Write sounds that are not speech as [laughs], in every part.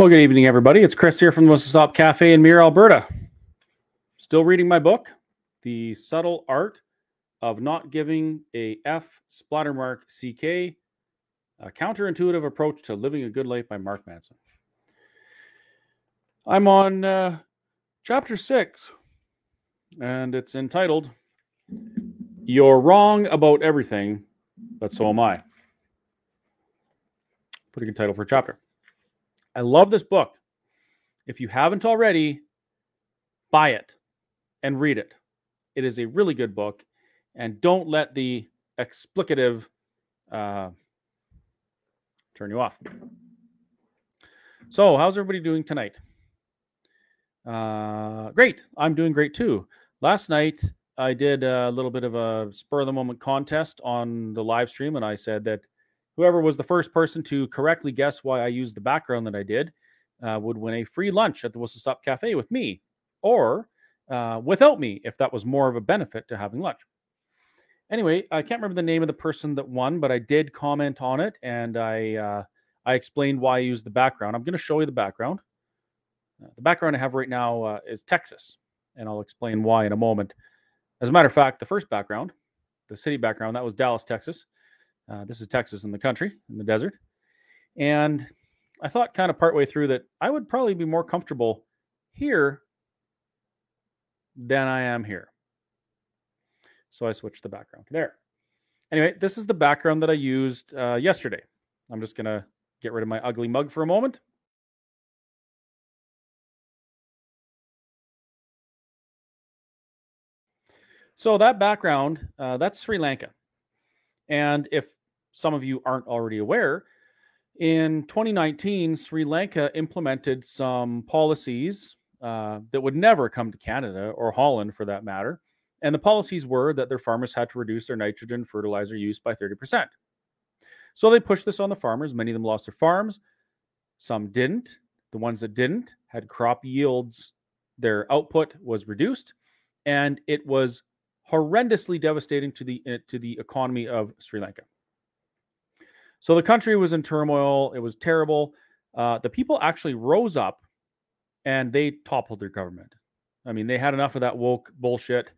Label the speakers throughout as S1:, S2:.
S1: Well, good evening, everybody. It's Chris here from the Whistle Stop Cafe in Mirror, Alberta. Still reading my book, The Subtle Art of Not Giving a F Splattermark CK, a counterintuitive approach to living a good life by Mark Manson. I'm on uh, chapter six, and it's entitled You're Wrong About Everything, but So Am I. Pretty good title for a chapter. I love this book. If you haven't already, buy it and read it. It is a really good book. And don't let the explicative uh, turn you off. So, how's everybody doing tonight? Uh, great. I'm doing great too. Last night, I did a little bit of a spur of the moment contest on the live stream, and I said that whoever was the first person to correctly guess why I used the background that I did uh, would win a free lunch at the Whistle Stop Cafe with me or uh, without me if that was more of a benefit to having lunch. Anyway, I can't remember the name of the person that won, but I did comment on it and I uh, I explained why I used the background. I'm going to show you the background. Uh, the background I have right now uh, is Texas, and I'll explain why in a moment. As a matter of fact, the first background, the city background, that was Dallas, Texas. Uh, this is Texas in the country, in the desert. And I thought kind of partway through that I would probably be more comfortable here than I am here. So I switched the background there. Anyway, this is the background that I used uh, yesterday. I'm just going to get rid of my ugly mug for a moment. So that background, uh, that's Sri Lanka. And if some of you aren't already aware, in 2019, Sri Lanka implemented some policies uh, that would never come to Canada or Holland for that matter. And the policies were that their farmers had to reduce their nitrogen fertilizer use by 30%. So they pushed this on the farmers. Many of them lost their farms. Some didn't. The ones that didn't had crop yields, their output was reduced, and it was horrendously devastating to the to the economy of Sri Lanka. So the country was in turmoil. It was terrible. Uh, the people actually rose up and they toppled their government. I mean, they had enough of that woke bullshit,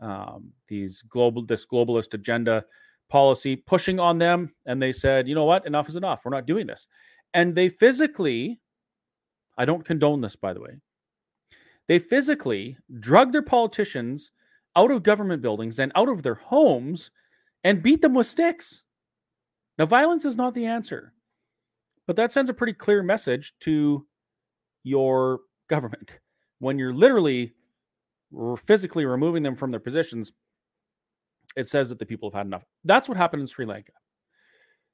S1: um, these global, this globalist agenda policy pushing on them. And they said, you know what? Enough is enough. We're not doing this. And they physically, I don't condone this, by the way, they physically drug their politicians out of government buildings and out of their homes and beat them with sticks. Now, violence is not the answer, but that sends a pretty clear message to your government when you're literally physically removing them from their positions. It says that the people have had enough. That's what happened in Sri Lanka.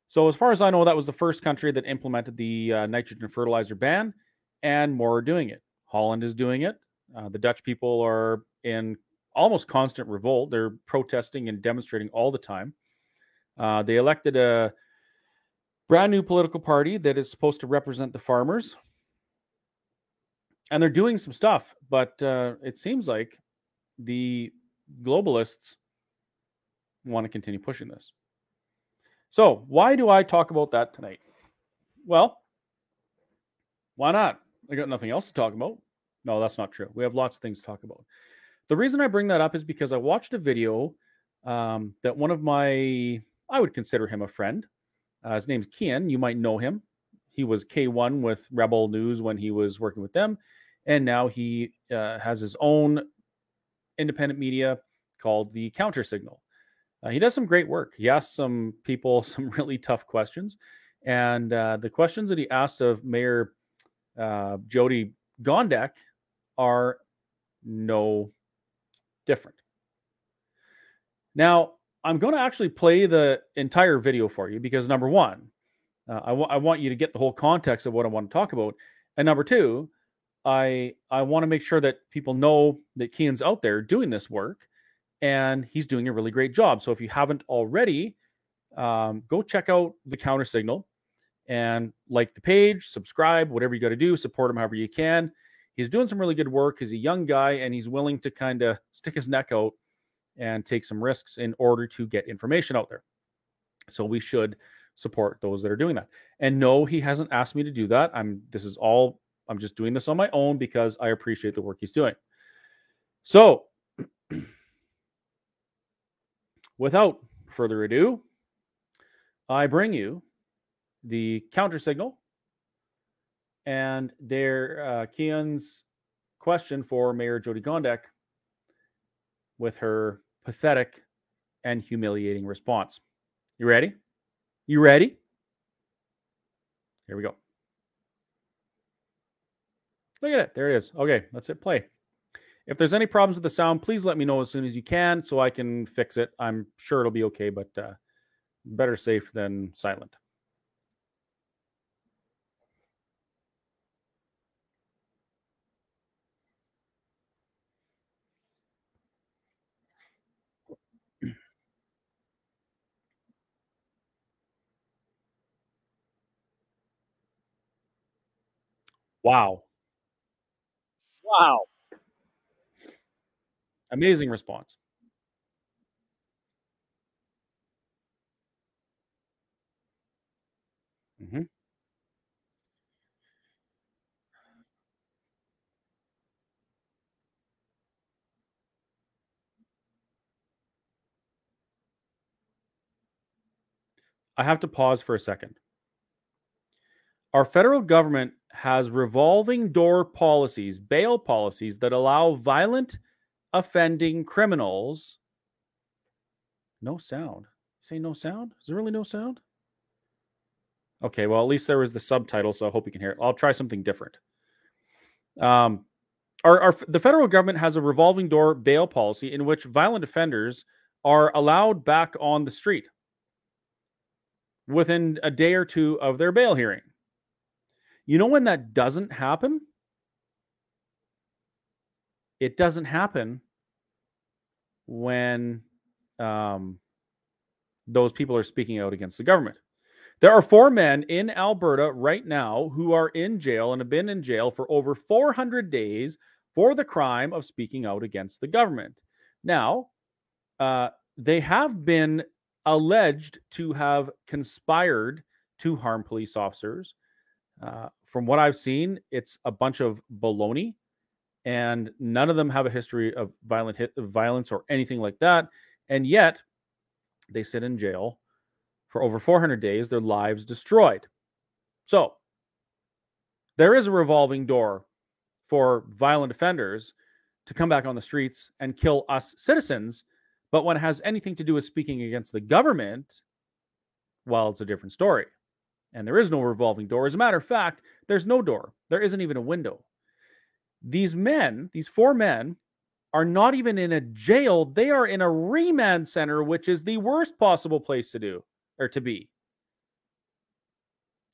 S1: So, as far as I know, that was the first country that implemented the uh, nitrogen fertilizer ban, and more are doing it. Holland is doing it. Uh, the Dutch people are in almost constant revolt. They're protesting and demonstrating all the time. Uh, they elected a brand new political party that is supposed to represent the farmers. And they're doing some stuff, but uh, it seems like the globalists want to continue pushing this. So, why do I talk about that tonight? Well, why not? I got nothing else to talk about. No, that's not true. We have lots of things to talk about. The reason I bring that up is because I watched a video um, that one of my I would consider him a friend. Uh, his name's Keean. You might know him. He was K1 with Rebel News when he was working with them. And now he uh, has his own independent media called the Counter Signal. Uh, he does some great work. He asks some people [laughs] some really tough questions. And uh, the questions that he asked of Mayor uh, Jyoti Gondek are no different. Now, I'm going to actually play the entire video for you because number one, uh, I, w- I want you to get the whole context of what I want to talk about, and number two, I I want to make sure that people know that Keean's out there doing this work, and he's doing a really great job. So if you haven't already, um, go check out the Counter Signal and like the page, subscribe, whatever you got to do, support him however you can. He's doing some really good work. He's a young guy and he's willing to kind of stick his neck out and take some risks in order to get information out there. So we should support those that are doing that. And no, he hasn't asked me to do that. I'm this is all I'm just doing this on my own because I appreciate the work he's doing. So, [clears throat] without further ado, I bring you the counter signal and their uh, Keean's question for Mayor Jyoti Gondek with her pathetic and humiliating response. You ready? You ready? Here we go. Look at it. There it is. Okay, let's hit play. If there's any problems with the sound, please let me know as soon as you can so I can fix it. I'm sure it'll be okay, but uh, better safe than silent. Wow. Wow. Amazing response. Mm-hmm. I have to pause for a second. Our federal government has revolving door policies, bail policies that allow violent offending criminals. No sound. say no sound? Is there really no sound? Okay, well, at least there was the subtitle, so I hope you can hear it. I'll try something different. Um, our, our, the federal government has a revolving door bail policy in which violent offenders are allowed back on the street within a day or two of their bail hearing. You know when that doesn't happen? It doesn't happen when um, those people are speaking out against the government. There are four men in Alberta right now who are in jail and have been in jail for over 400 days for the crime of speaking out against the government. Now, uh, they have been alleged to have conspired to harm police officers. Uh, from what I've seen, it's a bunch of baloney, and none of them have a history of violent hit, violence or anything like that. And yet, they sit in jail for over 400 days, their lives destroyed. So, there is a revolving door for violent offenders to come back on the streets and kill us citizens. But when it has anything to do with speaking against the government, well, it's a different story. And there is no revolving door. As a matter of fact, there's no door, there isn't even a window. These men, these four men, are not even in a jail. They are in a remand center, which is the worst possible place to do or to be.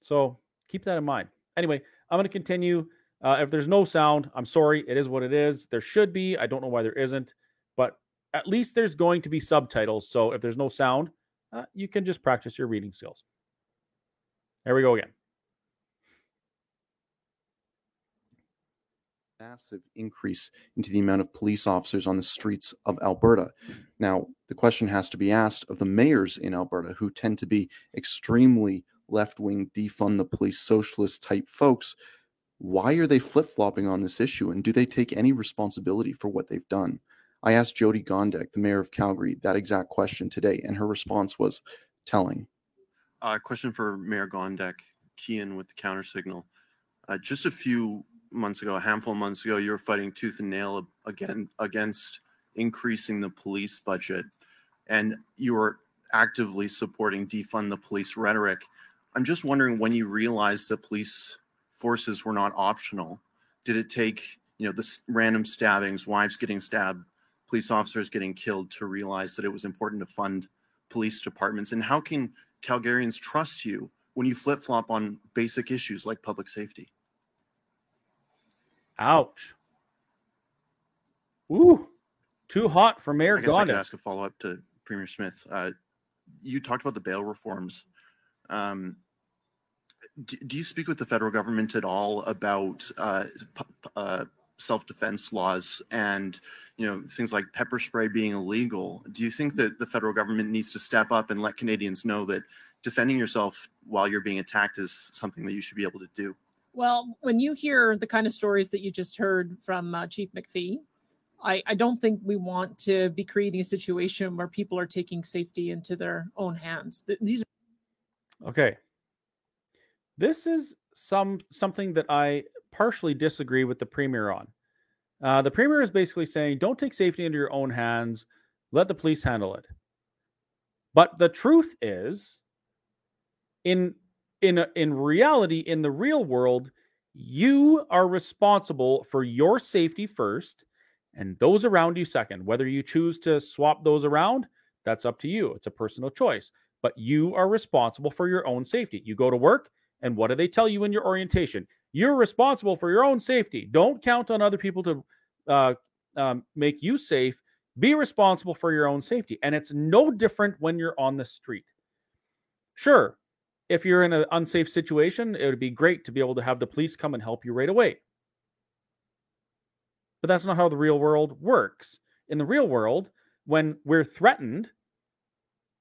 S1: So keep that in mind. Anyway, I'm going to continue. Uh, if there's no sound, I'm sorry. It is what it is. There should be. I don't know why there isn't, but at least there's going to be subtitles. So if there's no sound, uh, you can just practice your reading skills. There we go again.
S2: massive increase into the amount of police officers on the streets of Alberta. Now, the question has to be asked of the mayors in Alberta, who tend to be extremely left wing, defund the police, socialist type folks. Why are they flip flopping on this issue? And do they take any responsibility for what they've done? I asked Jyoti Gondek, the mayor of Calgary, that exact question today, and her response was telling.
S3: Uh, question for Mayor Gondek, Keean with the counter signal. Uh, just a few months ago, a handful of months ago, you were fighting tooth and nail again against increasing the police budget, and you were actively supporting defund the police rhetoric. I'm just wondering when you realized that police forces were not optional. Did it take you know the random stabbings, wives getting stabbed, police officers getting killed to realize that it was important to fund police departments? And how can Calgarians trust you when you flip flop on basic issues like public safety?
S1: Ouch. Ooh, too hot for Mayor
S3: I guess. I could ask a follow up to Premier Smith. Uh, you talked about the bail reforms. Um, do, do, you speak with the federal government at all about uh, uh, self defense laws and you know things like pepper spray being illegal? Do you think that the federal government needs to step up and let Canadians know that defending yourself while you're being attacked is something that you should be able to do.
S4: Well, when you hear the kind of stories that you just heard from uh, Chief McFee, I, I don't think we want to be creating a situation where people are taking safety into their own hands. These
S1: are okay. This is some something that I partially disagree with the premier on. Uh, the premier is basically saying, don't take safety into your own hands. Let the police handle it. But the truth is, in in in reality, in the real world, you are responsible for your safety first, and those around you second. Whether you choose to swap those around, that's up to you. It's a personal choice. But you are responsible for your own safety. You go to work, and what do they tell you in your orientation? You're responsible for your own safety. Don't count on other people to uh, um, make you safe. Be responsible for your own safety. And it's no different when you're on the street. Sure, if you're in an unsafe situation, it would be great to be able to have the police come and help you right away. But that's not how the real world works. In the real world, when we're threatened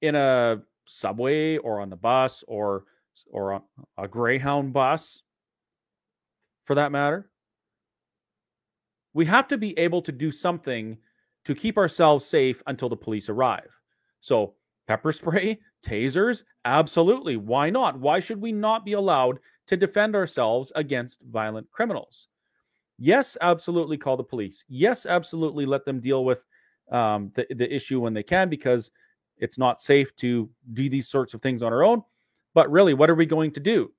S1: in a subway or on the bus or or a Greyhound bus for that matter. We have to be able to do something to keep ourselves safe until the police arrive. So, pepper spray, [laughs] tasers, absolutely. Why not? Why should we not be allowed to defend ourselves against violent criminals? Yes, absolutely call the police. Yes, absolutely let them deal with um, the, the issue when they can because it's not safe to do these sorts of things on our own. But really, what are we going to do?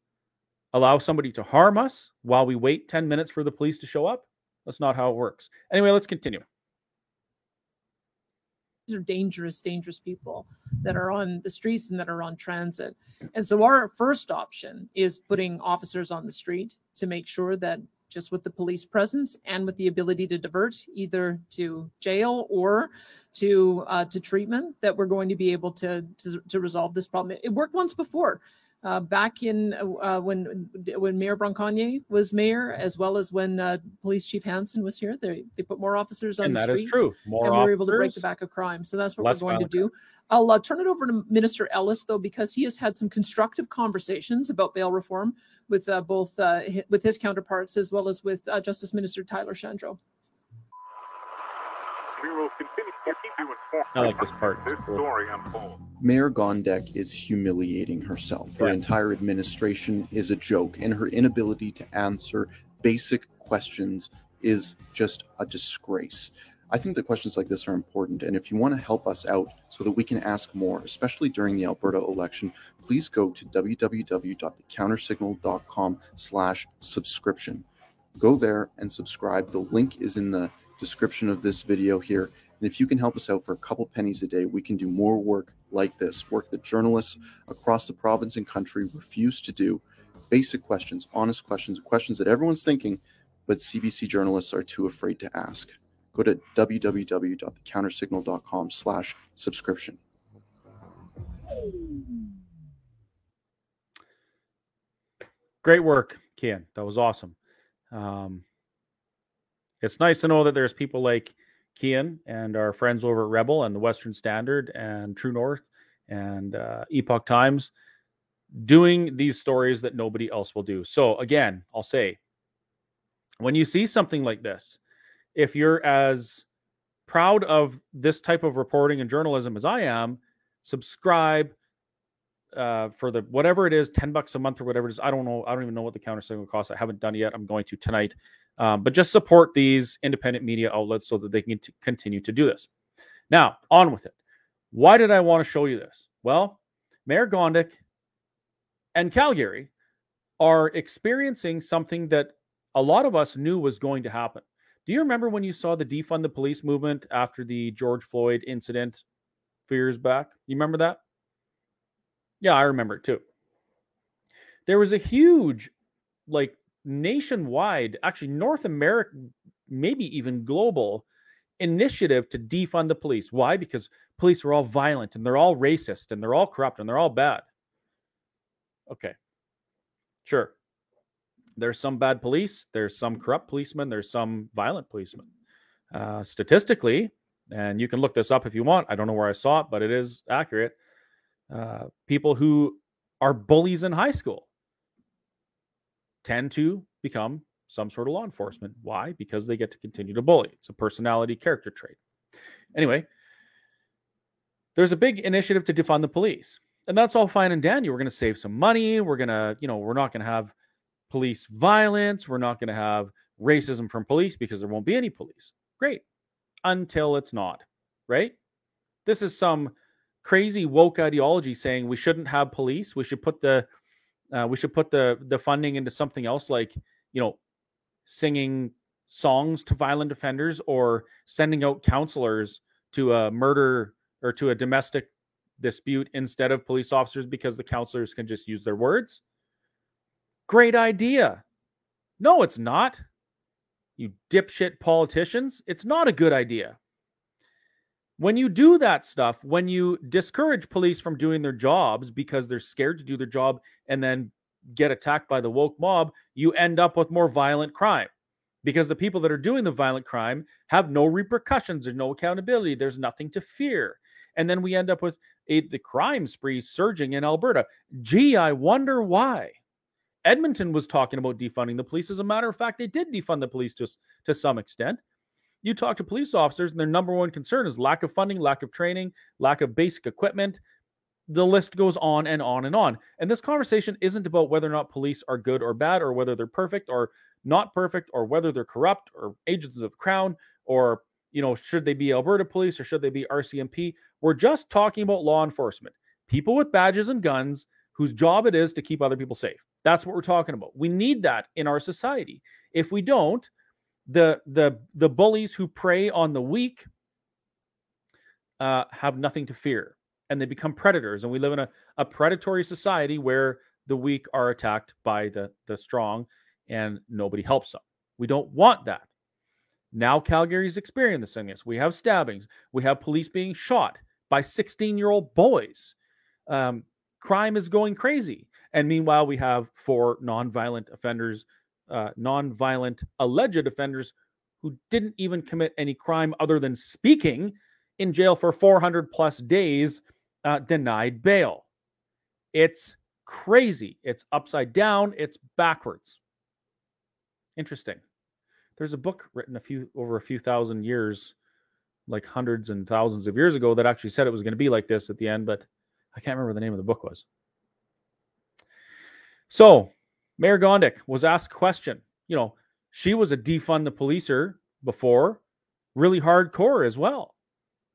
S1: Allow somebody to harm us while we wait 10 minutes for the police to show up. That's not how it works. Anyway, let's continue.
S4: These are dangerous, dangerous people that are on the streets and that are on transit. And so, our first option is putting officers on the street to make sure that just with the police presence and with the ability to divert either to jail or to uh, to treatment that we're going to be able to, to to resolve this problem. It worked once before uh, back in uh, when when Mayor Bronconnier was mayor, as well as when uh, Police Chief Hanson was here. They they put more officers on
S1: and
S4: the
S1: street.
S4: And
S1: that is true. More
S4: and we were able to break the back of crime. So that's what we're going to do. I'll uh, turn it over to Minister Ellis though, because he has had some constructive conversations about bail reform with uh, both uh, with his counterparts as well as with Justice Minister Tyler Shandro.
S1: We will continue to keep you informed. I like this part. This cool. story
S2: unfolds. Mayor Gondek is humiliating herself. Her yeah. entire administration is a joke, and her inability to answer basic questions is just a disgrace. I think that questions like this are important, and if you want to help us out so that we can ask more, especially during the Alberta election, please go to www.thecountersignal.com slash subscription. Go there and subscribe. The link is in the description of this video here. And if you can help us out for a couple pennies a day, we can do more work like this, work that journalists across the province and country refuse to do. Basic questions, honest questions, questions that everyone's thinking, but CBC journalists are too afraid to ask. Go to www.thecountersignal.com slash subscription.
S1: Great work, Keean. That was awesome. Um, it's nice to know that there's people like Keean and our friends over at Rebel and the Western Standard and True North and uh, Epoch Times doing these stories that nobody else will do. So, again, I'll say when you see something like this, if you're as proud of this type of reporting and journalism as I am, subscribe uh, for the whatever it is, 10 bucks a month or whatever it is. I don't know. I don't even know what the counter signal costs. I haven't done it yet. I'm going to tonight. Um, but just support these independent media outlets so that they can t- continue to do this. Now, on with it. Why did I want to show you this? Well, Mayor Gondek and Calgary are experiencing something that a lot of us knew was going to happen. Do you remember when you saw the defund the police movement after the George Floyd incident years back? You remember that? Yeah, I remember it too. There was a huge, like, nationwide, actually North America, maybe even global initiative to defund the police. Why? Because police are all violent and they're all racist and they're all corrupt and they're all bad. Okay. Sure. There's some bad police, there's some corrupt policemen, there's some violent policemen. Uh, statistically, and you can look this up if you want. I don't know where I saw it, but it is accurate. Uh, people who are bullies in high school tend to become some sort of law mm-hmm. enforcement. Why? Because they get to continue to bully. It's a personality character trait. Anyway, there's a big initiative to defund the police. And that's all fine and dandy. We're going to save some money. We're going to, you know, we're not going to have police violence. We're not going to have racism from police because there won't be any police. Great. Until it's not, right? This is some crazy woke ideology saying we shouldn't have police. We should put the uh, we should put the the funding into something else like, you know, singing songs to violent offenders or sending out counselors to a murder or to a domestic dispute instead of police officers because the counselors can just use their words. Great idea. No, it's not. You dipshit politicians. It's not a good idea. When you do that stuff, when you discourage police from doing their jobs because they're scared to do their job and then get attacked by the woke mob, you end up with more violent crime because the people that are doing the violent crime have no repercussions, there's no accountability, there's nothing to fear. And then we end up with a, the crime spree surging in Alberta. Gee, I wonder why. Edmonton was talking about defunding the police. As a matter of fact, they did defund the police to, to some extent. You talk to police officers, and their number one concern is lack of funding, lack of training, lack of basic equipment. The list goes on and on and on. And this conversation isn't about whether or not police are good or bad, or whether they're perfect or not perfect, or whether they're corrupt or agents of crown, or you know, should they be Alberta police or should they be RCMP? We're just talking about law enforcement, people with badges and guns whose job it is to keep other people safe. That's what we're talking about. We need that in our society. If we don't, the the the bullies who prey on the weak uh, have nothing to fear, and they become predators. And we live in a, a predatory society where the weak are attacked by the the strong, and nobody helps them. We don't want that. Now Calgary's experiencing this. We have stabbings. We have police being shot by 16 year old boys. Um, crime is going crazy. And meanwhile, we have four nonviolent offenders, uh, nonviolent alleged offenders who didn't even commit any crime other than speaking in jail for 400 plus days, uh, denied bail. It's crazy. It's upside down. It's backwards. Interesting. There's a book written a few over a few thousand years, like hundreds and thousands of years ago, that actually said it was going to be like this at the end, but I can't remember the name of the book was. So Mayor Gondek was asked a question. You know, she was a defund the policer before, really hardcore as well.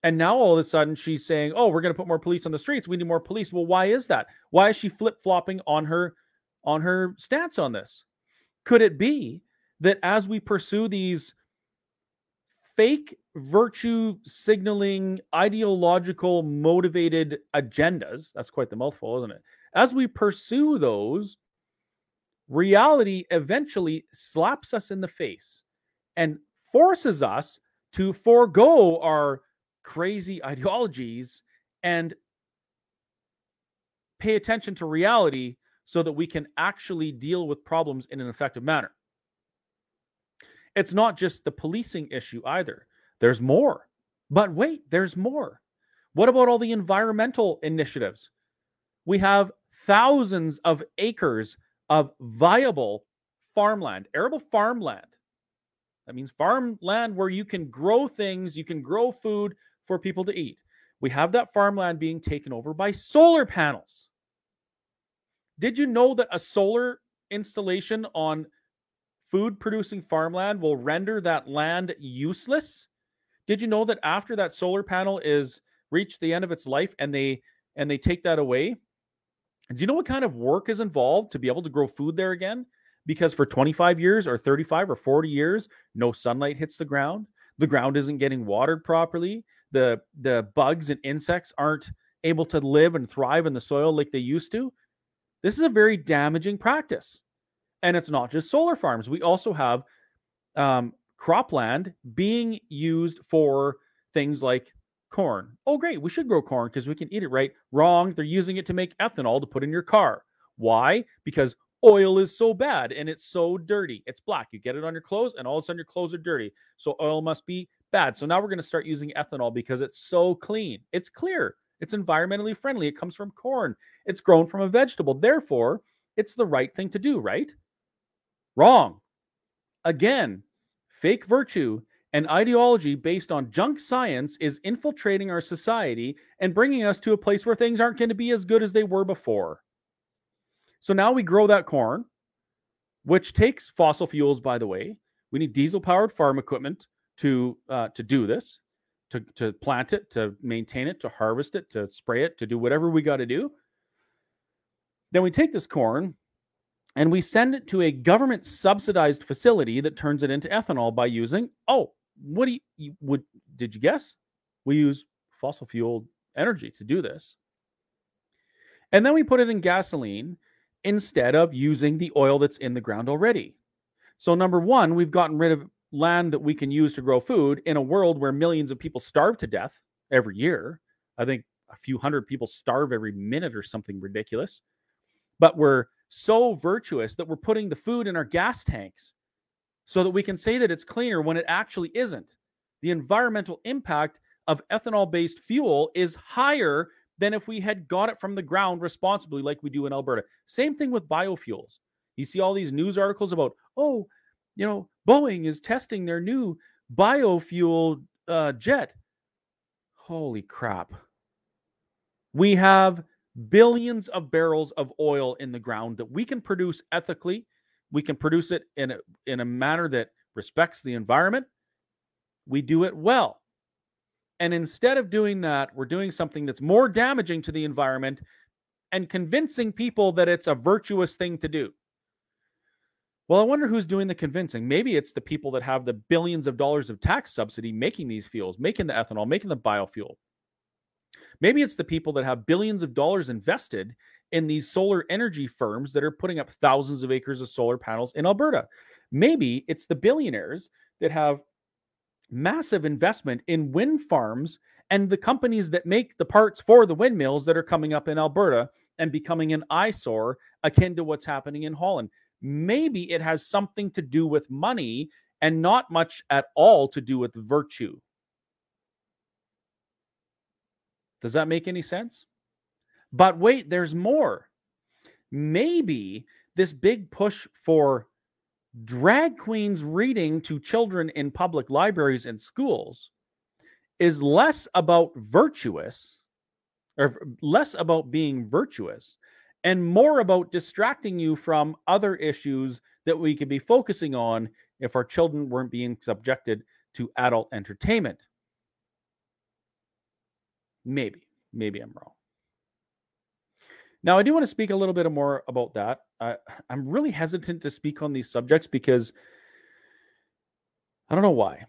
S1: And now all of a sudden she's saying, "Oh, we're going to put more police on the streets. We need more police." Well, why is that? Why is she flip-flopping on her on her stance on this? Could it be that as we pursue these fake virtue signaling ideological motivated agendas, that's quite the mouthful, isn't it? As we pursue those, reality eventually slaps us in the face and forces us to forego our crazy [laughs] ideologies and pay attention to reality so that we can actually deal with problems in an effective manner. It's not just the policing issue either. There's more. But wait, there's more. What about all the environmental initiatives? We have thousands of acres of viable farmland, arable farmland. That means farmland where you can grow things, you can grow food for people to eat. We have that farmland being taken over by solar panels. Did you know that a solar installation on food producing farmland will render that land useless? Did you know that after that solar panel is reached the end of its life and they and they take that away, do you know what kind of work is involved to be able to grow food there again? Because for 25 years or 35 or 40 years, no sunlight hits the ground. The ground isn't getting watered properly. The the bugs and insects aren't able to live and thrive in the soil like they used to. This is a very damaging practice. And it's not just solar farms. We also have um, cropland being used for things like corn. Oh, great. We should grow corn because we can eat it, right? Wrong. They're using it to make ethanol to put in your car. Why? Because oil is so bad and it's so dirty. It's black. You get it on your clothes, and all of a sudden your clothes are dirty. So oil must be bad. So now we're going to start using ethanol because it's so clean. It's clear. It's environmentally friendly. It comes from corn. It's grown from a vegetable. Therefore, it's the right thing to do, right? Wrong. Again, fake virtue and ideology based on junk science is infiltrating our society and bringing us to a place where things aren't going to be as good as they were before. So now we grow that corn, which takes fossil fuels, by the way. We need diesel powered farm equipment to uh, to do this, to, to plant it, to maintain it, to harvest it, to spray it, to do whatever we got to do. Then we take this corn and we send it to a government subsidized facility that turns it into ethanol by using, oh, what do you, you would did you guess? We use fossil fuel energy to do this. And then we put it in gasoline instead of using the oil that's in the ground already. So, number one, we've gotten rid of land that we can use to grow food in a world where millions of people starve to death every year. I think a few hundred people starve every minute or something ridiculous. But we're so virtuous that we're putting the food in our gas tanks so that we can say that it's cleaner when it actually isn't. The environmental impact of ethanol based fuel is higher than if we had got it from the ground responsibly, like we do in Alberta. Same thing with biofuels. You see all these news articles about, oh, you know, Boeing is testing their new biofuel uh, jet. Holy crap. We have billions of barrels of oil in the ground that we can produce ethically. We can produce it in a, in a manner that respects the environment. We do it well. And instead of doing that, we're doing something that's more damaging to the environment and convincing people that it's a virtuous thing to do. Well, I wonder who's doing the convincing. Maybe it's the people that have the billions of dollars of tax subsidy making these fuels, making the ethanol, making the biofuel. Maybe it's the people that have billions of dollars invested in these solar energy firms that are putting up thousands of acres of solar panels in Alberta. Maybe it's the billionaires that have massive investment in wind farms and the companies that make the parts for the windmills that are coming up in Alberta and becoming an eyesore akin to what's happening in Holland. Maybe it has something to do with money and not much at all to do with virtue. Does that make any sense? But wait, there's more. Maybe this big push for drag queens reading to children in public libraries and schools is less about virtuous or less about being virtuous and more about distracting you from other issues that we could be focusing on if our children weren't being subjected to adult entertainment. Maybe, maybe I'm wrong. Now, I do want to speak a little bit more about that. I, [sighs] I'm really hesitant to speak on these subjects because I don't know why.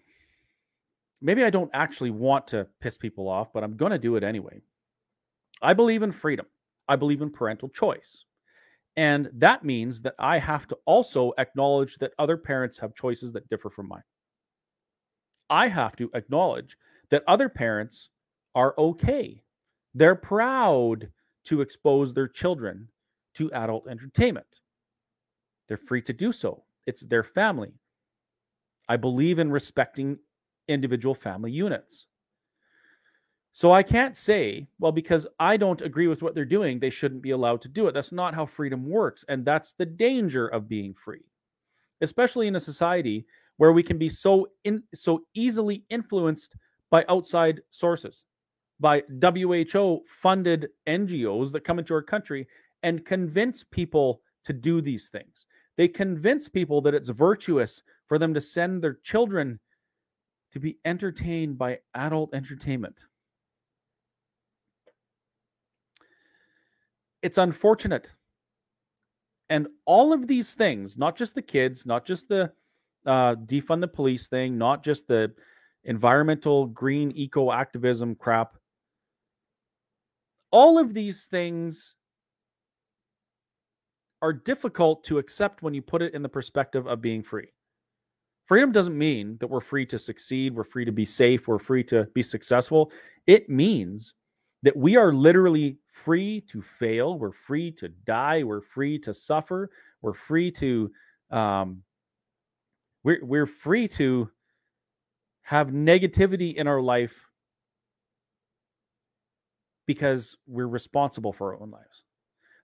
S1: Maybe I don't actually want to piss people off, but I'm going to do it anyway. I believe in freedom, I believe in parental choice. And that means that I have to also acknowledge that other parents have choices that differ from mine. I have to acknowledge that other parents are okay. They're proud to expose their children to adult entertainment. They're free to do so, it's their family. I believe in respecting individual family units. So I can't say, well, because I don't agree with what they're doing, they shouldn't be allowed to do it. That's not how freedom works. And that's the danger of being free, especially in a society where we can be so in, so easily influenced by outside sources by WHO funded NGOs that come into our country and convince people to do these things. They convince people that it's virtuous for them to send their children to be entertained by adult entertainment. It's unfortunate. And all of these things, not just the kids, not just the uh, defund the police thing, not just the environmental green eco activism crap, all of these things are difficult to accept when you put it in the perspective of being free. Freedom doesn't mean that we're free to succeed, we're free to be safe, we're free to be successful. It means that we are literally free to fail, we're free to die, we're free to suffer, we're free to um, we're we're free to have negativity in our life because we're responsible for our own lives.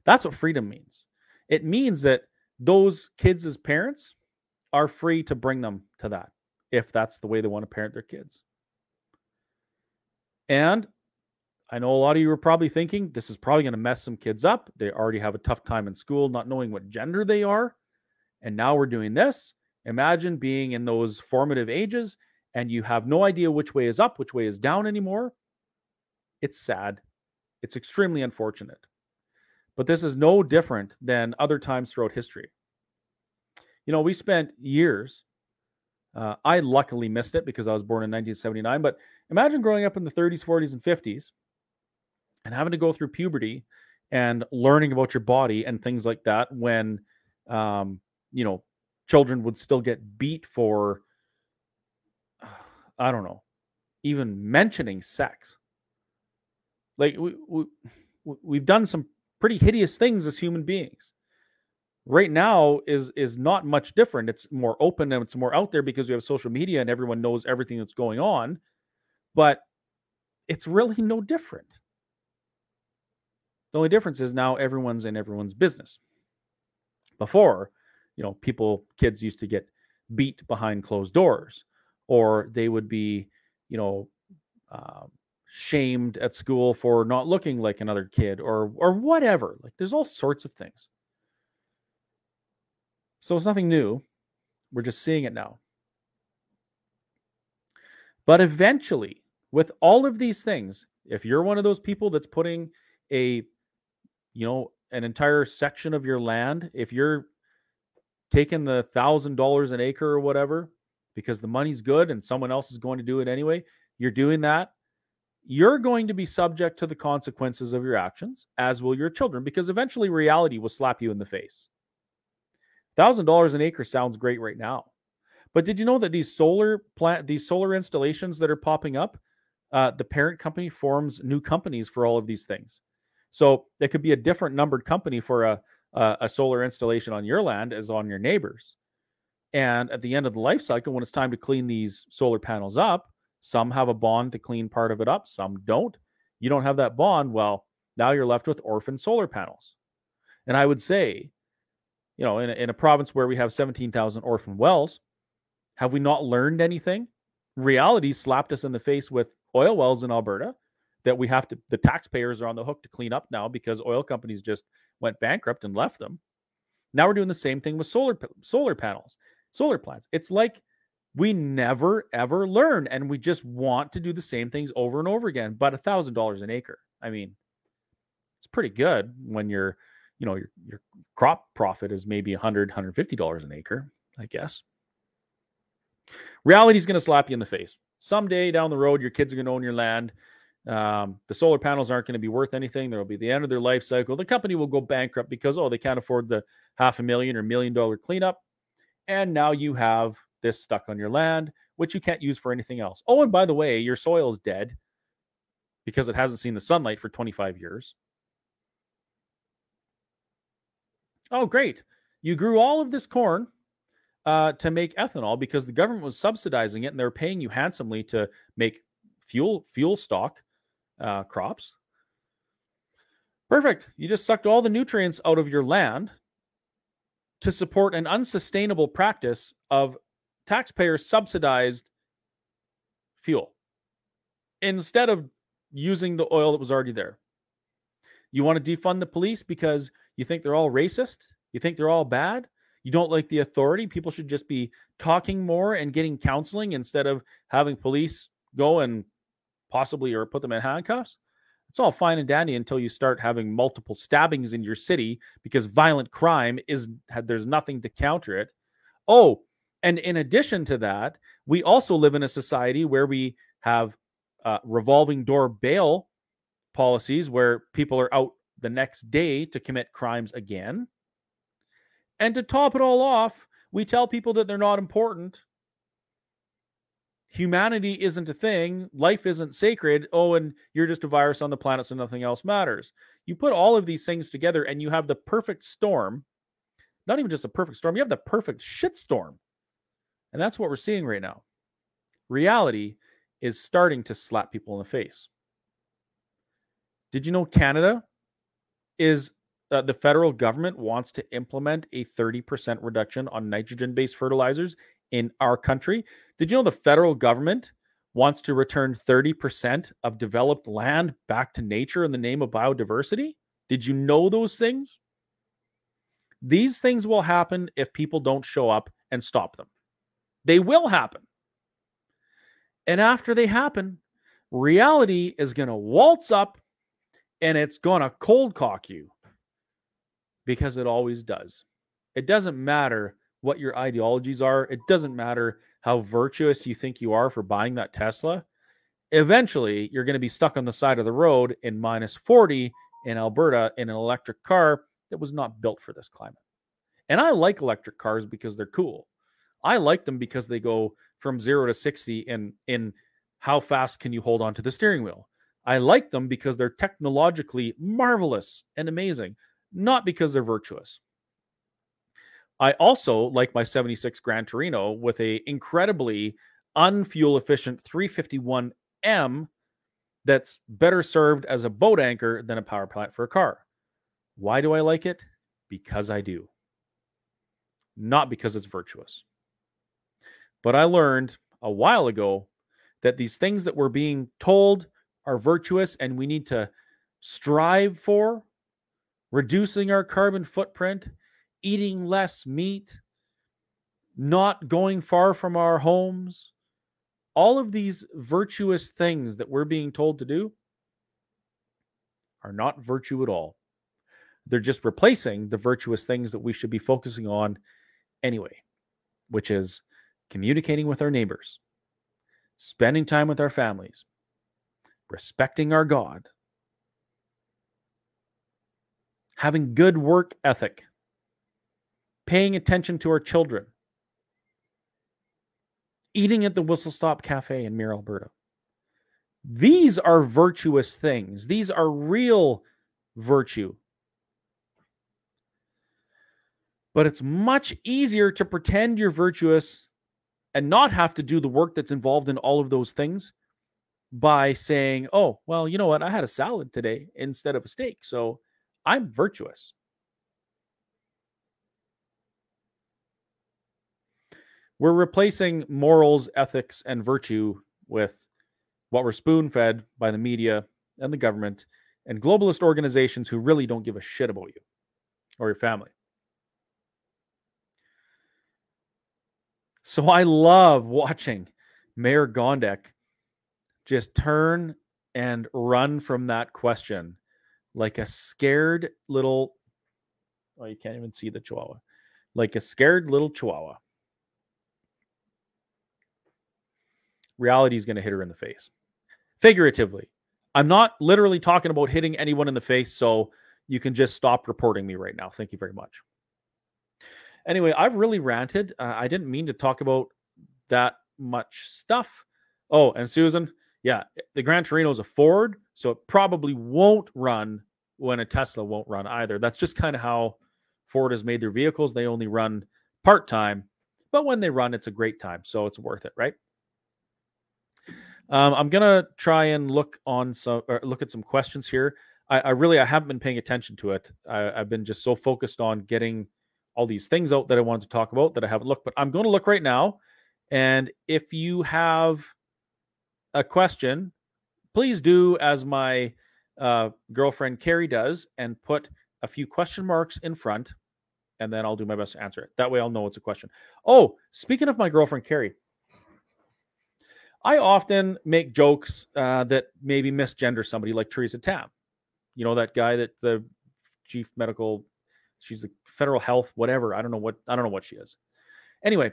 S1: That's what freedom means. It means that those kids as parents are free to bring them to that if that's the way they want to parent their kids. And I know a lot of you are probably thinking this is probably going to mess some kids up. They already have a tough time in school, not knowing what gender they are. And now we're doing this. Imagine being in those formative ages and you have no idea which way is up, which way is down anymore. It's sad. It's extremely unfortunate. But this is no different than other times throughout history. You know, we spent years. Uh, I luckily missed it because I was born in 1979. But imagine growing up in the 30s, 40s, and 50s and having to go through puberty and learning about your body and things like that when, um, you know, children would still get beat for, [sighs] I don't know, even mentioning sex. Like we, we we've done some pretty hideous things as human beings. Right now is is not much different. It's more open and it's more out there because we have social media and everyone knows everything that's going on but it's really no different. The only difference is now everyone's in everyone's business. Before you know people kids used to get beat behind closed doors or they would be you know uh, shamed at school for not looking like another kid or or whatever like there's all sorts of things so it's nothing new. We're just seeing it now. But eventually, with all of these things, if you're one of those people that's putting a, you know, an entire section of your land, if you're taking the thousand dollars an acre or whatever, because the money's good and someone else is going to do it anyway, you're doing that. You're going to be subject to the consequences of your actions, as will your children, because eventually reality will slap you in the face. Thousand dollars an acre sounds great right now, but did you know that these solar plant, these solar installations that are popping up, uh, the parent company forms new companies for all of these things. So there could be a different numbered company for a, a, a solar installation on your land as on your neighbors. And at the end of the life cycle, when it's time to clean these solar panels up, some have a bond to clean part of it up, some don't. You don't have that bond. Well, now you're left with orphan solar panels. And I would say you know, in a, in a province where we have 17,000 orphan wells, have we not learned anything? Reality slapped us in the face with oil wells in Alberta that we have to, the taxpayers are on the hook to clean up now because oil companies just went bankrupt and left them. Now we're doing the same thing with solar solar panels, solar plants. It's like we never ever learn, and we just want to do the same things over and over again. But a thousand dollars an acre, I mean, it's pretty good when you're you know your, your crop profit is maybe 100 150 dollars an acre i guess. Reality is going to slap you in the face. Someday down the road your kids are going to own your land. Um, the solar panels aren't going to be worth anything. There will be the end of their life cycle. The company will go bankrupt because oh they can't afford the half a million or million dollar cleanup. And now you have this stuck on your land which you can't use for anything else oh and by the way your soil is dead because it hasn't seen the sunlight for 25 years Oh, great. You grew all of this corn uh, to make ethanol because the government was subsidizing it and they're paying you handsomely to make fuel fuel stock uh, crops. Perfect. You just sucked all the nutrients out of your land to support an unsustainable practice of taxpayer subsidized fuel instead of using the oil that was already there. You want to defund the police because you think they're all racist? You think they're all bad? You don't like the authority? People should just be talking more and getting counseling instead of having police go and possibly or put them in handcuffs? It's all fine and dandy until you start having multiple stabbings in your city because violent crime is there's nothing to counter it. Oh, and in addition to that, we also live in a society where we have uh, revolving door bail policies where people are out the next day to commit crimes again. And to top it all off, we tell people that they're not important. Humanity isn't a thing. Life isn't sacred. Oh, and you're just a virus on the planet, so nothing else matters. You put all of these things together and you have the perfect storm. Not even just a perfect storm, you have the perfect shitstorm. And that's what we're seeing right now. Reality is starting to slap people in the face. Did you know Canada is uh, the federal government wants to implement a 30% reduction on nitrogen based fertilizers in our country? Did you know the federal government wants to return 30% of developed land back to nature in the name of biodiversity? Did you know those things? These things will happen if people don't show up and stop them. They will happen. And after they happen, reality is going to waltz up and it's going to cold cock you because it always does. It doesn't matter what your ideologies are, it doesn't matter how virtuous you think you are for buying that Tesla. Eventually, you're going to be stuck on the side of the road in minus 40 in Alberta in an electric car that was not built for this climate. And I like electric cars because they're cool. I like them because they go from 0 to 60 in in how fast can you hold on to the steering wheel. I like them because they're technologically marvelous and amazing, not because they're virtuous. I also like my 76 Gran Torino with a incredibly unfuel efficient 351M that's better served as a boat anchor than a power plant for a car. Why do I like it? Because I do. Not because it's virtuous. But I learned a while ago that these things that we're being told are virtuous and we need to strive for, reducing our carbon footprint, eating less meat, not going far from our homes, all of these virtuous things that we're being told to do are not virtue at all. They're just replacing the virtuous things that we should be focusing on anyway, which is communicating with our neighbors, spending time with our families, respecting our God, having good work ethic, paying attention to our children, eating at the Whistle Stop Cafe in Mirror, Alberta. These are virtuous things. These are real virtue. But it's much easier to pretend you're virtuous and not have to do the work that's involved in all of those things by saying, oh, well, you know what? I had a salad today instead of a steak. So I'm virtuous. we're replacing morals, ethics, and virtue with what we're spoon fed by the media and the government and globalist organizations who really don't give a shit about you or your family. So I love watching Mayor Gondek just turn and run from that question like a scared little oh you can't even see the chihuahua like a scared little chihuahua reality is going to hit her in the face. Figuratively. I'm not literally talking about hitting anyone in the face, so you can just stop reporting me right now. Thank you very much. Anyway, I've really ranted. Uh, I didn't mean to talk about that much stuff. Oh, and Susan, yeah, the Gran Torino is a Ford, so it probably won't run when a Tesla won't run either. That's just kind of how Ford has made their vehicles. They only run part time, but when they run, it's a great time. So it's worth it, right? Um, I'm gonna try and look on some look at some questions here. I, I, really I haven't been paying attention to it. I, I've been just so focused on getting all these things out that I wanted to talk about that I haven't looked. But I'm going to look right now, and if you have a question, please do as my uh, girlfriend Carrie does and put a few question marks in front, and then I'll do my best to answer it. That way, I'll know it's a question. Oh, speaking of my girlfriend Carrie, I often make jokes uh, that maybe misgender somebody like Theresa Tam. You know, that guy that the chief medical, she's the federal health, whatever. I don't know what, I don't know what she is. Anyway,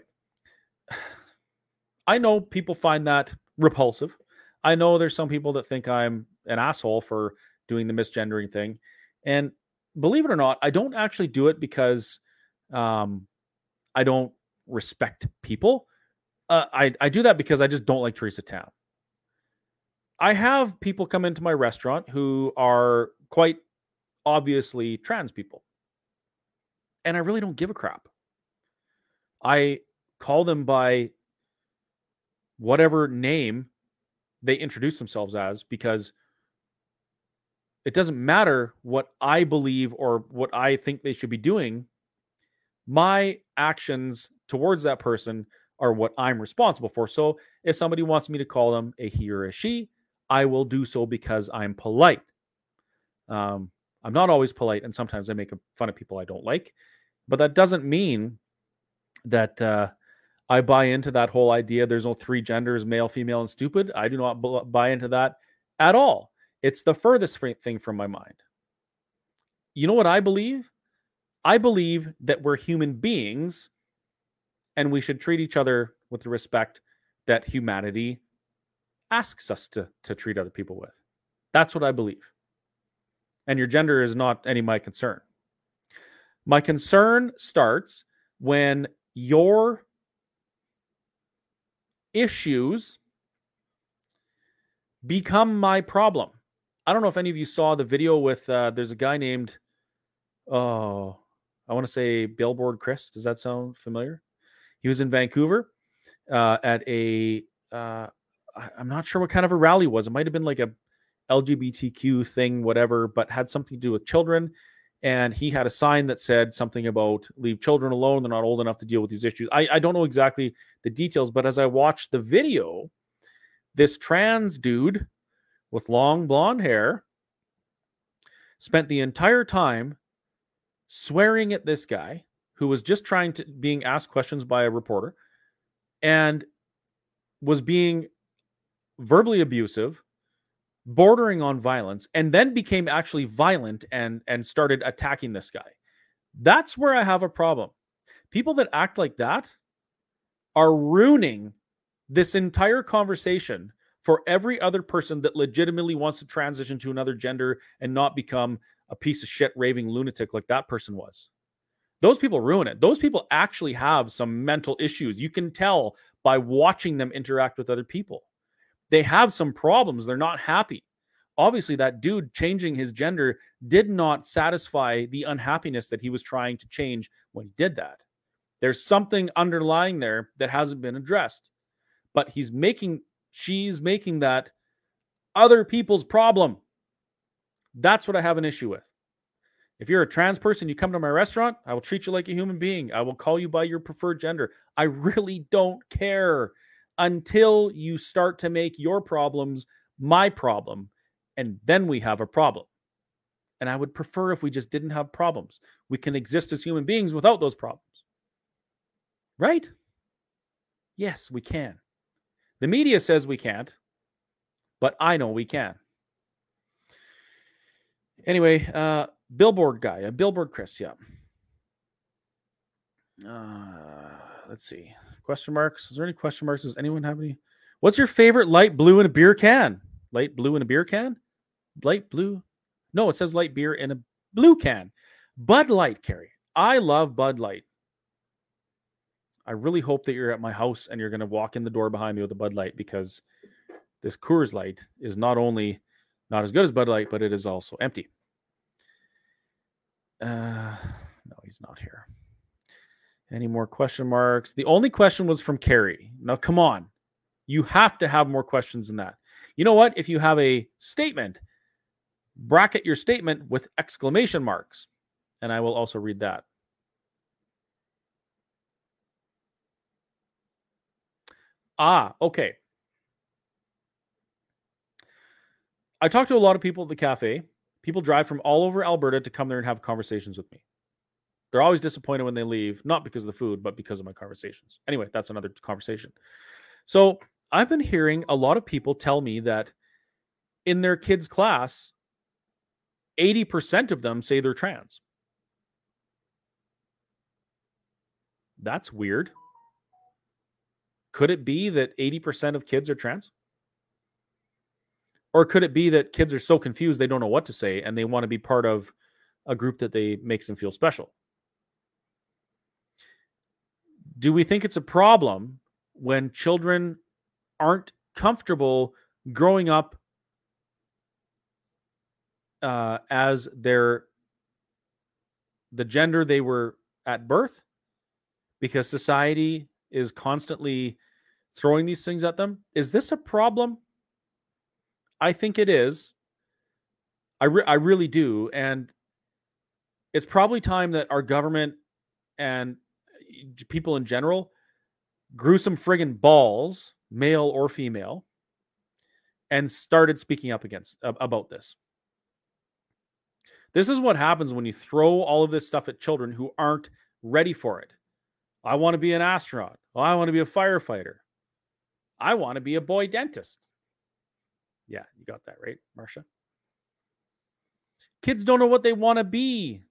S1: I know people find that repulsive. I know there's some people that think I'm an asshole for doing the misgendering thing. And believe it or not, I don't actually do it because um, I don't respect people uh, I I do that because I just don't like Theresa Tam. I have people come into my restaurant who are quite obviously trans people. And I really don't give a crap. I call them by whatever name they introduce themselves as because it doesn't matter what I believe or what I think they should be doing. My actions towards that person are what I'm responsible for. So if somebody wants me to call them a he or a she, I will do so because I'm polite. Um, I'm not always polite, and sometimes I make fun of people I don't like, but that doesn't mean that uh, I buy into that whole idea. There's no three genders, male, female, and stupid. I do not buy into that at all. It's the furthest thing from my mind. You know what I believe? I believe that we're human beings and we should treat each other with the respect that humanity asks us to, to treat other people with. That's what I believe. And your gender is not any of my concern. My concern starts when your issues become my problem. I don't know if any of you saw the video with uh, there's a guy named oh I want to say Billboard Chris. Does that sound familiar? He was in Vancouver uh, at a uh, I'm not sure what kind of a rally was. It might have been like a LGBTQ thing, whatever, but had something to do with children. And he had a sign that said something about leave children alone. They're not old enough to deal with these issues. I, I don't know exactly the details, but as I watched the video, this trans dude with long blonde hair spent the entire time swearing at this guy who was just trying to being asked questions by a reporter and was being verbally abusive bordering on violence and then became actually violent and and started attacking this guy that's where i have a problem people that act like that are ruining this entire conversation for every other person that legitimately wants to transition to another gender and not become a piece of shit raving lunatic like that person was. Those people ruin it. Those people actually have some mental issues. You can tell by watching them interact with other people. They have some problems. They're not happy. Obviously, that dude changing his gender did not satisfy the unhappiness that he was trying to change when he did that. There's something underlying there that hasn't been addressed. But he's making she's making that other people's problem. That's what I have an issue with. If you're a trans person, you come to my restaurant, I will treat you like a human being. I will call you by your preferred gender. I really don't care until you start to make your problems my problem. And then we have a problem. And I would prefer if we just didn't have problems. We can exist as human beings without those problems. Right? Yes, we can. The media says we can't, but I know we can. Anyway, uh, billboard guy, a billboard Chris, yeah. Uh, let's see. Question marks. Is there any question marks? Does anyone have any? What's your favorite light blue in a beer can? Light blue in a beer can? Light blue? No, it says light beer in a blue can. Bud Light, Carrie. I love Bud Light. I really hope that you're at my house and you're going to walk in the door behind me with a Bud Light because this Coors Light is not only not as good as Bud Light, but it is also empty. Uh, no, he's not here. Any more question marks? The only question was from Carrie. Now, come on. You have to have more questions than that. You know what? If you have a statement, bracket your statement with exclamation marks. And I will also read that. Ah, okay. I talked to a lot of people at the cafe. People drive from all over Alberta to come there and have conversations with me. They're always disappointed when they leave, not because of the food, but because of my conversations. Anyway, that's another conversation. So I've been hearing a lot of people tell me that in their kids' class, 80% of them say they're trans. That's weird. Could it be that 80% of kids are trans? Or could it be that kids are so confused they don't know what to say and they want to be part of a group that they makes them feel special? Do we think it's a problem when children aren't comfortable growing up uh, as their the gender they were at birth because society is constantly throwing these things at them. Is this a problem? I think it is. I re- I really do, and it's probably time that our government and people in general grew some friggin' balls, male or female, and started speaking up against about this. This is what happens when you throw all of this stuff at children who aren't ready for it. I want to be an astronaut. Well, I want to be a firefighter. I want to be a boy dentist. Yeah, you got that right, Marcia. Kids don't know what they want to be.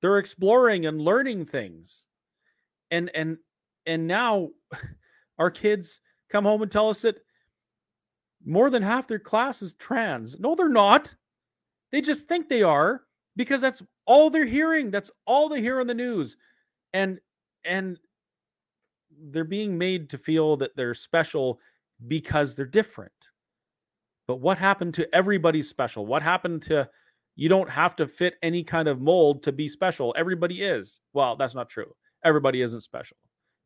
S1: They're exploring and learning things. And and and now [laughs] our kids come home and tell us that more than half their class is trans. No, they're not. They just think they are because that's all they're hearing. That's all they hear on the news. And and they're being made to feel that they're special because they're different. But what happened to everybody's special? What happened to you don't have to fit any kind of mold to be special? Everybody is. Well, that's not true. Everybody isn't special.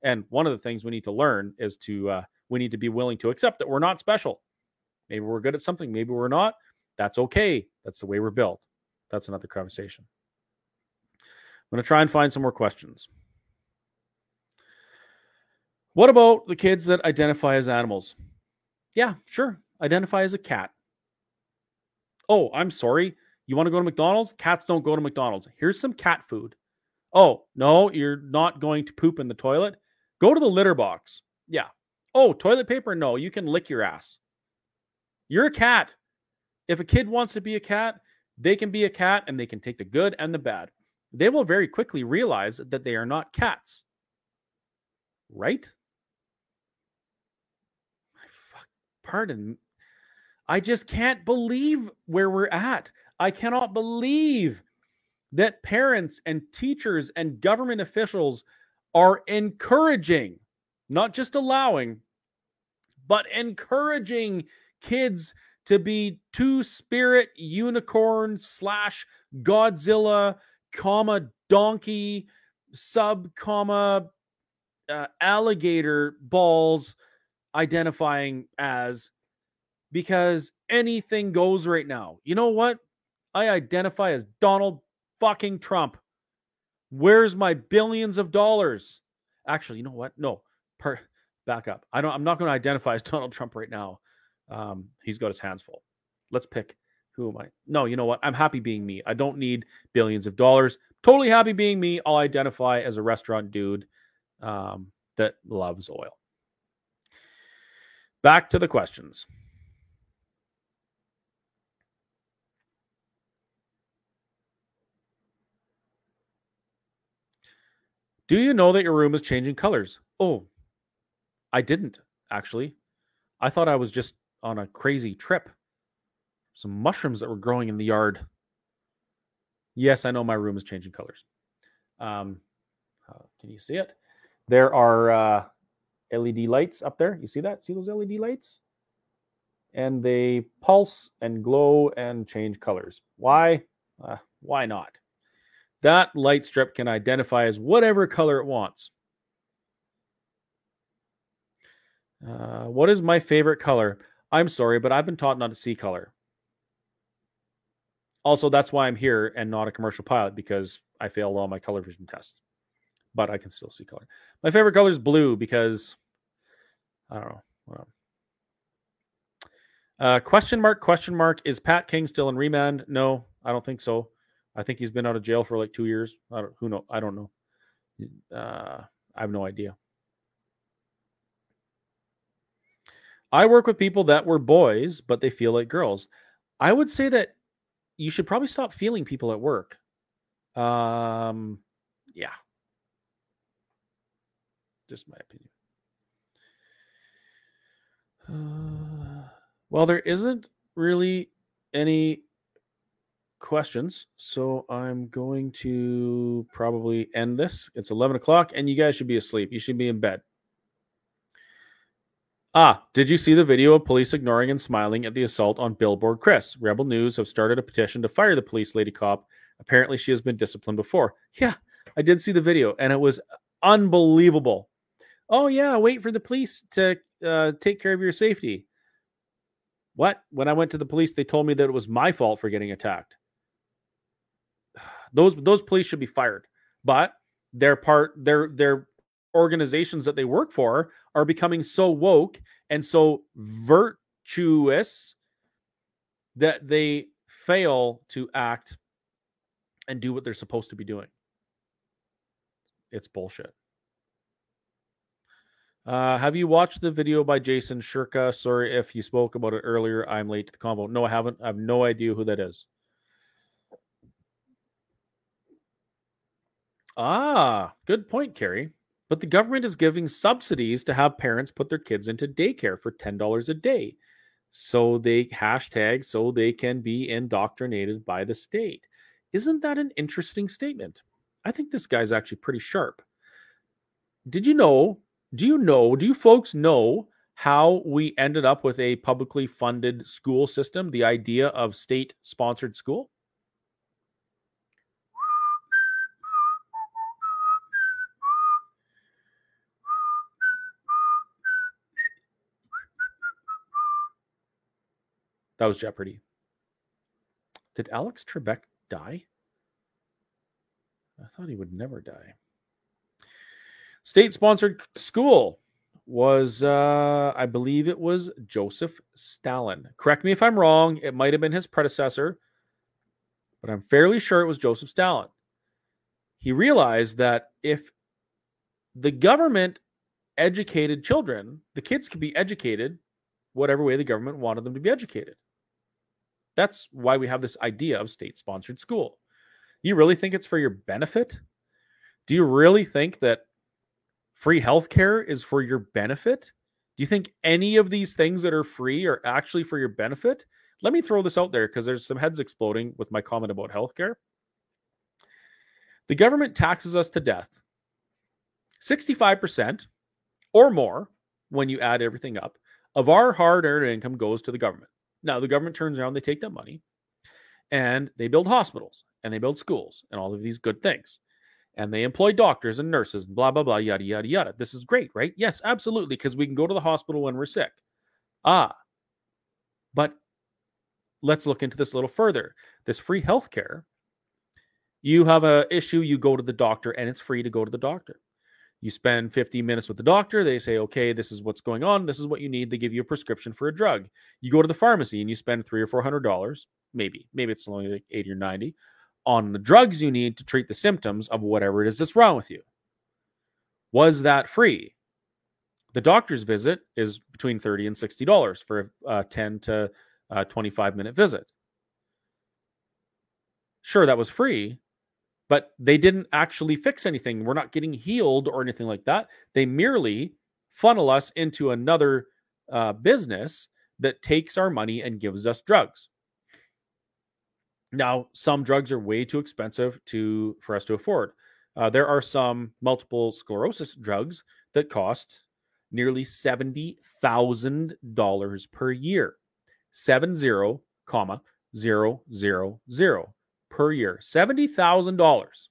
S1: And one of the things we need to learn is to uh, we need to be willing to accept that we're not special. Maybe we're good at something, maybe we're not. That's okay. That's the way we're built. That's another conversation. I'm going to try and find some more questions. What about the kids that identify as animals? Yeah, sure. Identify as a cat. Oh, I'm sorry. You want to go to McDonald's? Cats don't go to McDonald's. Here's some cat food. Oh, no, you're not going to poop in the toilet. Go to the litter box. Yeah. Oh, toilet paper? No, you can lick your ass. You're a cat. If a kid wants to be a cat, they can be a cat and they can take the good and the bad. They will very quickly realize that they are not cats. Right? Pardon. I just can't believe where we're at. I cannot believe that parents and teachers and government officials are encouraging, not just allowing, but encouraging kids to be two spirit unicorn slash Godzilla, comma donkey, sub comma uh, alligator balls identifying as because anything goes right now. You know what? I identify as Donald fucking Trump. Where's my billions of dollars? Actually, you know what? No, per, [laughs] back up. I don't. I'm not going to identify [laughs] as Donald Trump right now. Um, he's got his hands full. Let's pick. Who am I? No, you know what? I'm happy being me. I don't need billions of dollars. Totally happy being me. I'll identify as a restaurant dude um, that loves oil. Back to the questions. Do you know that your room is changing colors? Oh, I didn't actually. I thought I was just on a crazy trip. Some mushrooms that were growing in the yard. Yes, I know my room is changing colors. Um, uh, can you see it? There are uh, LED lights up there. You see that? See those LED lights? And they pulse and glow and change colors. Why? Uh, why not? That light strip can identify as whatever color it wants. Uh, what is my favorite color? I'm sorry, but I've been taught not to see color. Also, that's why I'm here and not a commercial pilot because I failed all my color vision tests. But I can still see color. My favorite color is blue because I don't know. Uh, question mark, question mark. Is Pat King still in remand? No, I don't think so. I think he's been out of jail for like two years. I don't who know. I don't know. Uh, I have no idea. I work with people that were boys, but they feel like girls. I would say that you should probably stop feeling people at work. Um, yeah. Just my opinion. Uh, well, there isn't really any questions. So I'm going to probably end this. It's 11 o'clock and you guys should be asleep. You should be in bed. Ah, did you see the video of police ignoring and smiling at the assault on Billboard Chris? Rebel News have started a petition to fire the police lady cop. Apparently, she has been disciplined before. Yeah, I did see the video and it was unbelievable. Oh, yeah, wait for the police to uh, take care of your safety. What? When I went to the police, they told me that it was my fault for getting attacked. Those those police should be fired. But their part their their organizations that they work for are becoming so woke and so virtuous that they fail to act and do what they're supposed to be doing. It's bullshit. Uh, have you watched the video by Jason Shirka? Sorry if you spoke about it earlier. I'm late to the convo. No, I haven't. I have no idea who that is. Ah, good point, Carrie. But the government is giving subsidies to have parents put their kids into daycare for $10 a day. So they hashtag so they can be indoctrinated by the state. Isn't that an interesting statement? I think this guy's actually pretty sharp. Did you know do you know, do you folks know how we ended up with a publicly funded school system, the idea of state sponsored school? That was Jeopardy. Did Alex Trebek die? I thought he would never die. State sponsored school was, uh, I believe it was Joseph Stalin. Correct me if I'm wrong. It might have been his predecessor, but I'm fairly sure it was Joseph Stalin. He realized that if the government educated children, the kids could be educated whatever way the government wanted them to be educated. That's why we have this idea of state sponsored school. You really think it's for your benefit? Do you really think that free healthcare is for your benefit? Do you think any of these things that are free are actually for your benefit? Let me throw this out there because there's some heads exploding with my comment about healthcare. The government taxes us to death 65% or more when you add everything up of our hard earned income goes to the government. Now, the government turns around, they take that money and they build hospitals and they build schools and all of these good things and they employ doctors and nurses, blah, blah, blah, yada, yada, yada. This is great, right? Yes, absolutely, because we can go to the hospital when we're sick. Ah, but let's look into this a little further. This free healthcare, you have a issue, you go to the doctor, and it's free to go to the doctor. You spend 15 minutes with the doctor. They say, okay, this is what's going on. This is what you need. They give you a prescription for a drug. You go to the pharmacy and you spend three or four hundred dollars, maybe, maybe it's only like 80 or 90 on the drugs you need to treat the symptoms of whatever it is that's wrong with you. Was that free? The doctor's visit is between 30 and $60 for a 10 to uh, 25 minute visit. Sure, that was free, but they didn't actually fix anything. We're not getting healed or anything like that. They merely funnel us into another uh, business that takes our money and gives us drugs. Now, some drugs are way too expensive to for us to afford. Uh, there are some multiple sclerosis drugs that cost nearly seventy thousand dollars per year. Seven zero comma zero zero zero per year. Seventy thousand dollars.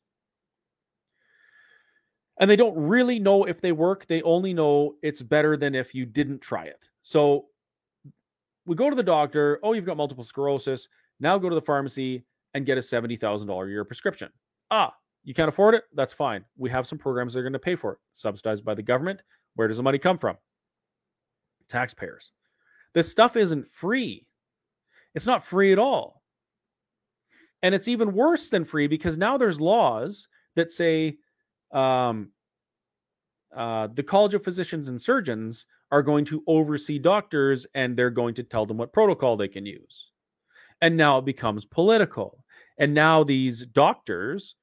S1: And they don't really know if they work. They only know it's better than if you didn't try it. So we go to the doctor. Oh, you've got multiple sclerosis. Now go to the pharmacy and get a $70,000 a year prescription. Ah, you can't afford it? That's fine. We have some programs that are going to pay for it, subsidized by the government. Where does the money come from? Taxpayers. This stuff isn't free. It's not free at all. And it's even worse than free because now there's laws that say um, uh, the College of Physicians and Surgeons are going to oversee doctors and they're going to tell them what protocol they can use. And now it becomes political. And now these doctors,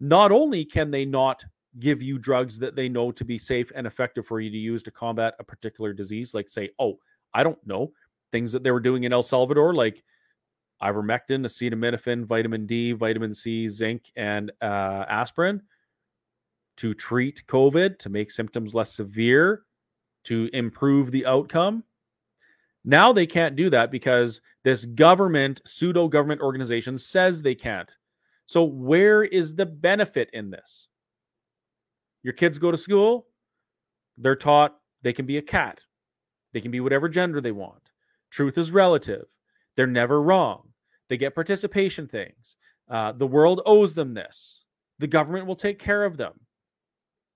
S1: not only can they not give you drugs that they know to be safe and effective for you to use to combat a particular disease, like say, oh, I don't know, things that they were doing in El Salvador, like ivermectin, acetaminophen, vitamin D, vitamin C, zinc, and uh, aspirin to treat COVID, to make symptoms less severe, to improve the outcome. Now they can't do that because this government, pseudo government organization says they can't. So, where is the benefit in this? Your kids go to school, they're taught they can be a cat, they can be whatever gender they want. Truth is relative. They're never wrong. They get participation things. Uh, the world owes them this. The government will take care of them.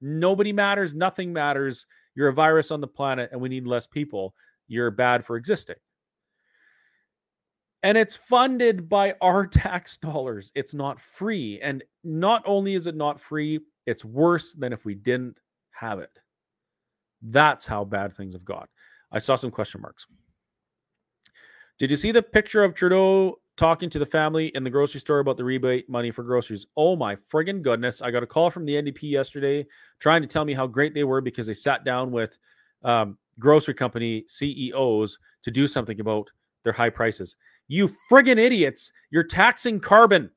S1: Nobody matters. Nothing matters. You're a virus on the planet and we need less people. You're bad for existing. And it's funded by our [laughs] tax dollars. It's not free. And not only is it not free, it's worse than if we didn't have it. That's how bad things have got. I saw some question marks. Did you see the picture of Trudeau talking to the family in the grocery store about the rebate money for groceries? Oh my friggin' goodness. I got a call from the NDP yesterday trying to tell me how great they were because they sat down with um, grocery company CEOs to do something about their high prices. You friggin' idiots. You're taxing carbon.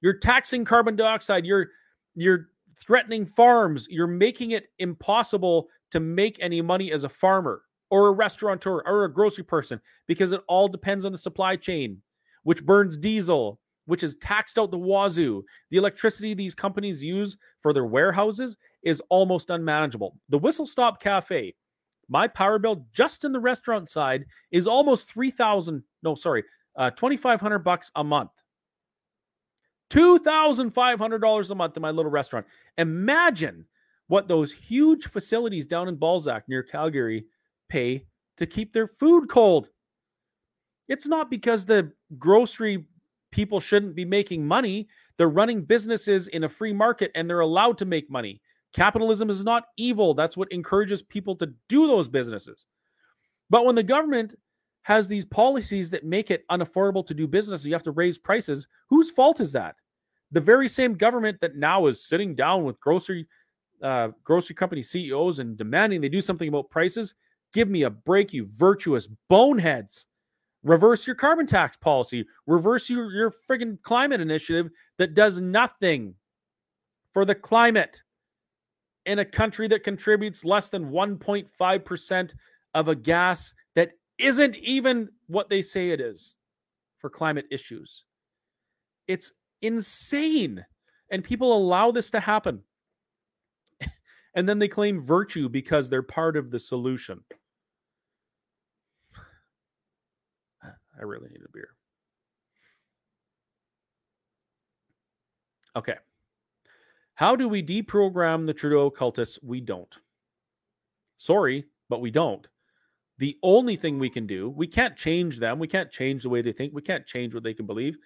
S1: You're taxing carbon dioxide. You're you're threatening farms. You're making it impossible to make any money as a farmer or a restaurateur or a grocery person because it all depends on the supply chain, which burns diesel, which is taxed out the wazoo. The electricity these companies use for their warehouses is almost unmanageable. The Whistle Stop Cafe, my power bill just in the restaurant side is almost 3000 no sorry, uh 2500 bucks a month. $2,500 a month in my little restaurant. Imagine what those huge facilities down in Balzac near Calgary pay to keep their food cold. It's not because the grocery people shouldn't be making money. They're running businesses in a free market and they're allowed to make money. Capitalism is not evil. That's what encourages people to do those businesses. But when the government has these policies that make it unaffordable to do business, you have to raise prices. Whose fault is that? The very same government that now is sitting down with grocery uh, grocery company CEOs and demanding they do something about prices. Give me a break, you virtuous boneheads. Reverse your carbon tax policy. Reverse your, your friggin' climate initiative that does nothing for the climate in a country that contributes less than 1.5% of a gas that isn't even what they say it is for climate issues. It's insane. And people allow this to happen. [laughs] and then they claim virtue because they're part of the solution. I really need a beer. Okay. How do we deprogram the Trudeau cultists? We don't. Sorry, but we don't. The only thing we can do, we can't change them. We can't change the way they think. We can't change what they can believe.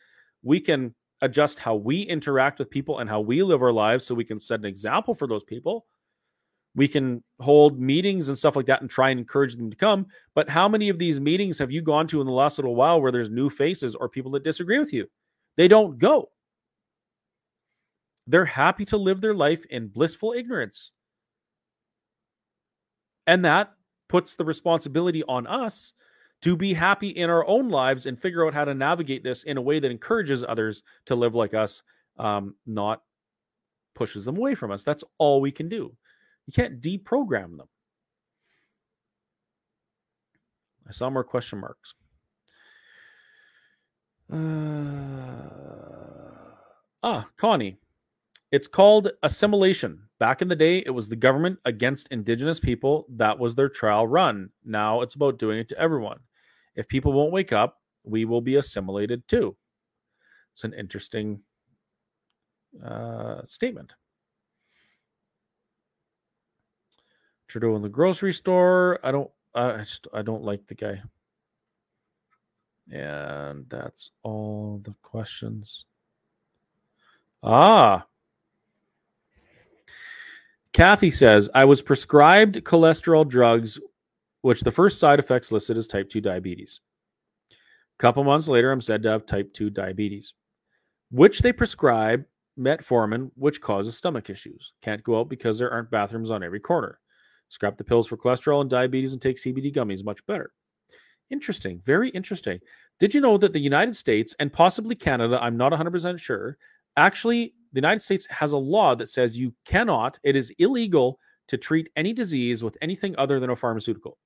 S1: We can adjust how we interact with people and how we live our lives so we can set an example for those people. We can hold meetings and stuff like that and try and encourage them to come. But how many of these meetings have you gone to in the last little while where there's new faces or people that disagree with you? They don't go. They're happy to live their life in blissful ignorance. And that puts the responsibility on us to be happy in our own lives and figure out how to navigate this in a way that encourages others to live like us, um, not pushes them away from us. That's all we can do. You can't deprogram them. I saw more question marks. Uh, ah, Connie. It's called assimilation. Back in the day, it was the government against indigenous people. That was their trial run. Now it's about doing it to everyone. If people won't wake up, we will be assimilated too. It's an interesting uh, statement. Trudeau in the grocery store. I don't. I just. I don't like the guy. And that's all the questions. Ah. Kathy says, I was prescribed cholesterol drugs which the first side effects listed is type 2 diabetes. A couple months later, I'm said to have type 2 diabetes, which they prescribe metformin, which causes stomach issues. Can't go out because there aren't bathrooms on every corner. Scrap the pills for cholesterol and diabetes and take CBD gummies, much better. Interesting, very interesting. Did you know that the United States and possibly Canada, I'm not 100% sure, actually, the United States has a law that says you cannot, it is illegal to treat any disease with anything other than a pharmaceutical.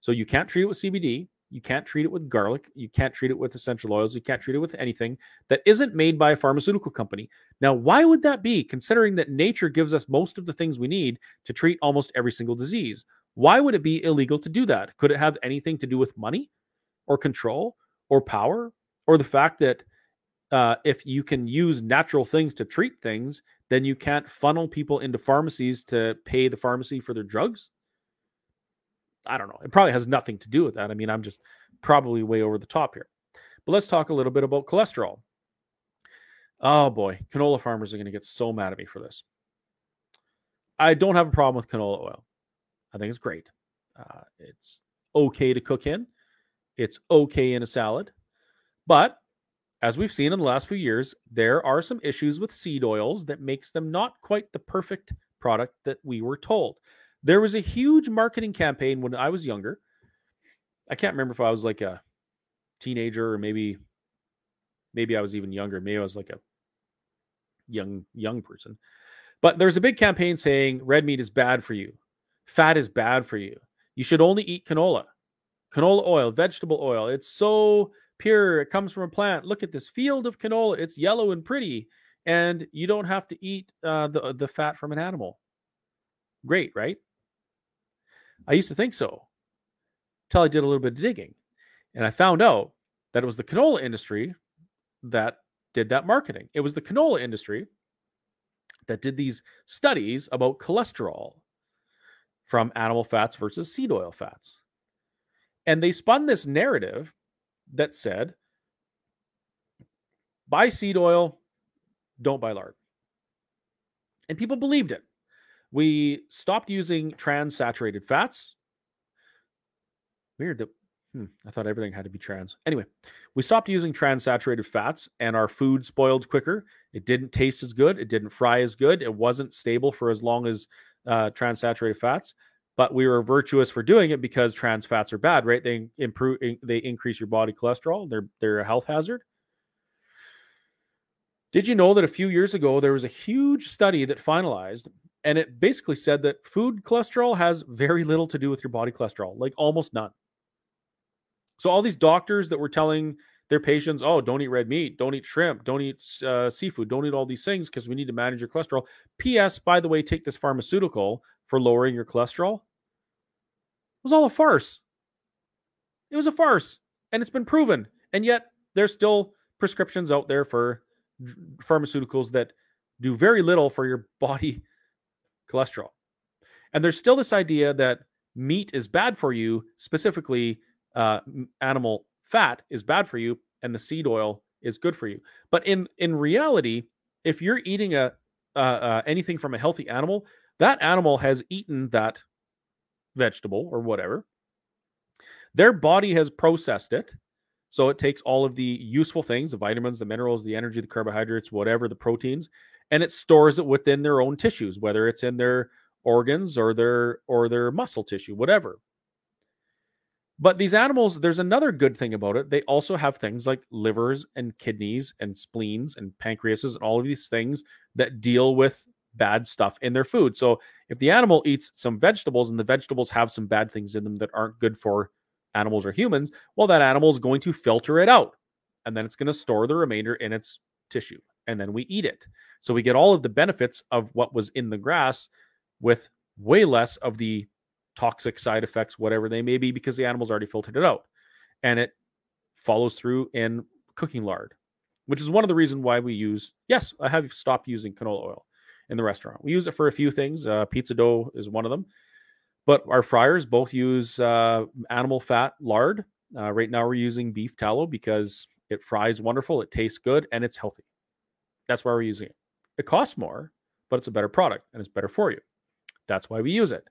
S1: So you can't treat it with CBD. You can't treat it with garlic. You can't treat it with essential oils. You can't treat it with anything that isn't made by a pharmaceutical company. Now, why would that be, considering that nature gives us most of the things we need to treat almost every single disease? Why would it be illegal to do that? Could it have anything to do with money? or control or power or the fact that uh, if you can use natural things to treat things, then you can't funnel people into pharmacies to pay the pharmacy for their drugs. I don't know. It probably has nothing to do with that. I mean, I'm just probably way over the top here. But let's talk a little bit about cholesterol. Oh boy, canola farmers are going to get so mad at me for this. I don't have a problem with canola oil. I think it's great. Uh, it's okay to cook in. It's okay in a salad. But as we've seen in the last few years, there are some issues with seed oils that makes them not quite the perfect product that we were told. There was a huge marketing campaign when I was younger. I can't remember if I was like a teenager or maybe maybe I was even younger. Maybe I was like a young young person. But there's a big campaign saying red meat is bad for you. Fat is bad for you. You should only eat canola. Canola oil, vegetable oil. It's so pure. It comes from a plant. Look at this field of canola. It's yellow and pretty, and you don't have to eat uh, the the fat from an animal. Great, right? I used to think so, until I did a little bit of digging, and I found out that it was the canola industry that did that marketing. It was the canola industry that did these studies about cholesterol from animal fats versus seed oil fats. And they spun this narrative that said, buy seed oil, don't buy lard. And people believed it. We stopped using trans saturated fats. Weird that hmm, I thought everything had to be trans. Anyway, we stopped using trans saturated fats and our food spoiled quicker. It didn't taste as good. It didn't fry as good. It wasn't stable for as long as uh, trans saturated fats but we were virtuous for doing it because trans fats are bad, right? They improve, they increase your body cholesterol. They're they're a health hazard. Did you know that a few years ago there was a huge study that finalized, and it basically said that food cholesterol has very little to do with your body cholesterol, like almost none. So all these doctors that were telling their patients, "Oh, don't eat red meat, don't eat shrimp, don't eat uh, seafood, don't eat all these things because we need to manage your cholesterol." P.S. By the way, take this pharmaceutical for lowering your cholesterol It was all a farce. It was a farce, and it's been proven. And yet, there's still prescriptions out there for pharmaceuticals that do very little for your [laughs] body cholesterol. And there's still this idea that meat is bad for you, specifically uh, animal fat is bad for you, and the seed oil is good for you. But in in reality, if you're eating a uh, uh, anything from a healthy animal, that animal has eaten that vegetable or whatever. Their body has processed it. So it takes all of the useful things, the vitamins, the minerals, the energy, the carbohydrates, whatever, the proteins, and it stores it within their own tissues, whether it's in their organs or their or their muscle tissue, whatever. But these animals, there's another good thing about it. They also have things like livers and kidneys and spleens and pancreases and all of these things that deal with bad stuff in their food. So if the animal eats some vegetables and the vegetables have some bad things in them that aren't good for animals or humans, well, that animal is going to filter it out and then it's going to store the remainder in its tissue and then we eat it. So we get all of the benefits of what was in the grass with way less of the toxic side effects, whatever they may be, because the animal's already filtered it out. And it follows through in cooking lard, which is one of the reasons why we use, yes, I have stopped using canola oil in the restaurant. We use it for a few things. Uh, pizza dough is one of them. But our fryers both use uh, animal fat lard. Uh, right now, we're using beef tallow because it fries wonderful, it tastes good, and it's healthy. That's why we're using it. It costs more, but it's a better product and it's better for you. That's why we use it.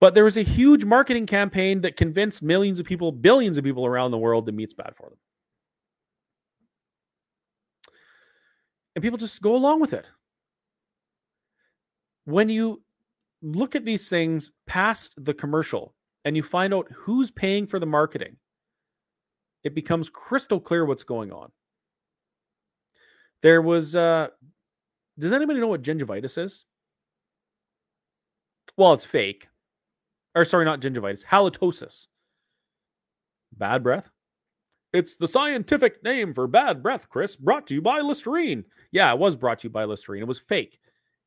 S1: But there was a huge marketing campaign that convinced millions of people, billions of people around the world that meat's bad for them. And people just go along with it when you look at these things past the commercial and you find out who's paying for the marketing, it becomes crystal clear what's going on. There was, uh, does anybody know what gingivitis is? Well, it's fake. Or, sorry, not gingivitis, halitosis. Bad breath. It's the scientific name for bad breath, Chris, brought to you by Listerine. Yeah, it was brought to you by Listerine. It was fake.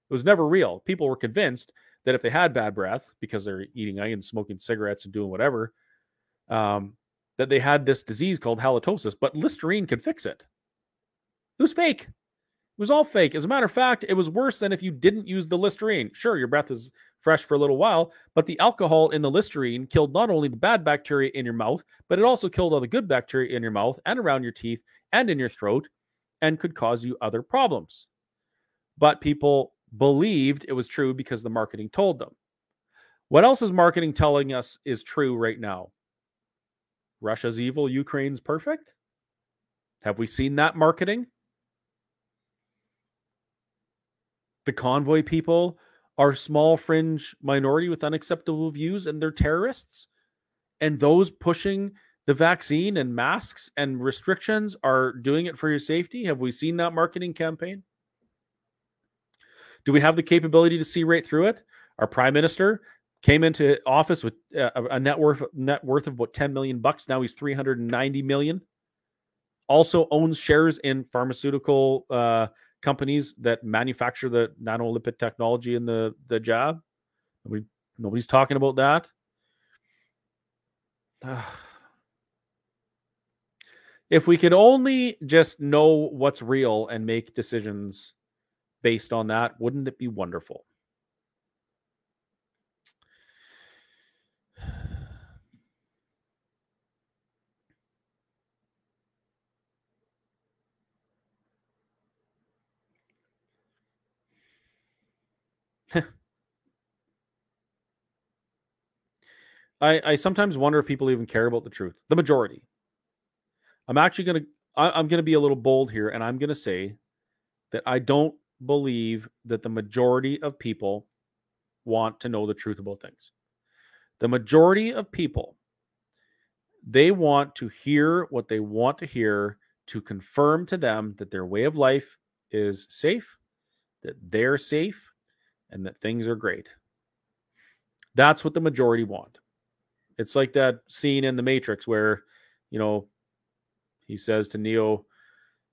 S1: It was never real. People were convinced that if they had bad breath because they're eating onions, smoking cigarettes, and doing whatever, um, that they had this disease called halitosis, but Listerine could fix it. It was fake. It was all fake. As a matter of fact, it was worse than if you didn't use the Listerine. Sure, your breath is fresh for a little while, but the alcohol in the Listerine killed not only the bad bacteria in your mouth, but it also killed all the good bacteria in your mouth and around your teeth and in your throat and could cause you other problems. But people believed it was true because the marketing told them. What else is marketing telling us is true right now? Russia's evil, Ukraine's perfect? Have we seen that marketing? The convoy people are small fringe minority with unacceptable views and they're terrorists. And those pushing the vaccine and masks and restrictions are doing it for your safety. Have we seen that marketing campaign? Do we have the capability to see right through it? Our prime minister came into office with uh, a net worth net worth of what 10 million bucks. Now he's 390 million. Also owns shares in pharmaceutical uh, companies that manufacture the nanolipid technology in the the jab. Nobody, nobody's talking about that. [sighs] if we could only just know what's real and make decisions based on that, wouldn't it be wonderful? I, I sometimes wonder if people even care about the truth. The majority. I'm actually gonna I, I'm gonna be a little bold here, and I'm gonna say that I don't believe that the majority of people want to know the truth about things. The majority of people, they want to hear what they want to hear to confirm to them that their way of life is safe, that they're safe, and that things are great. That's what the majority want. It's like that scene in The Matrix where, you know, he says to Neo,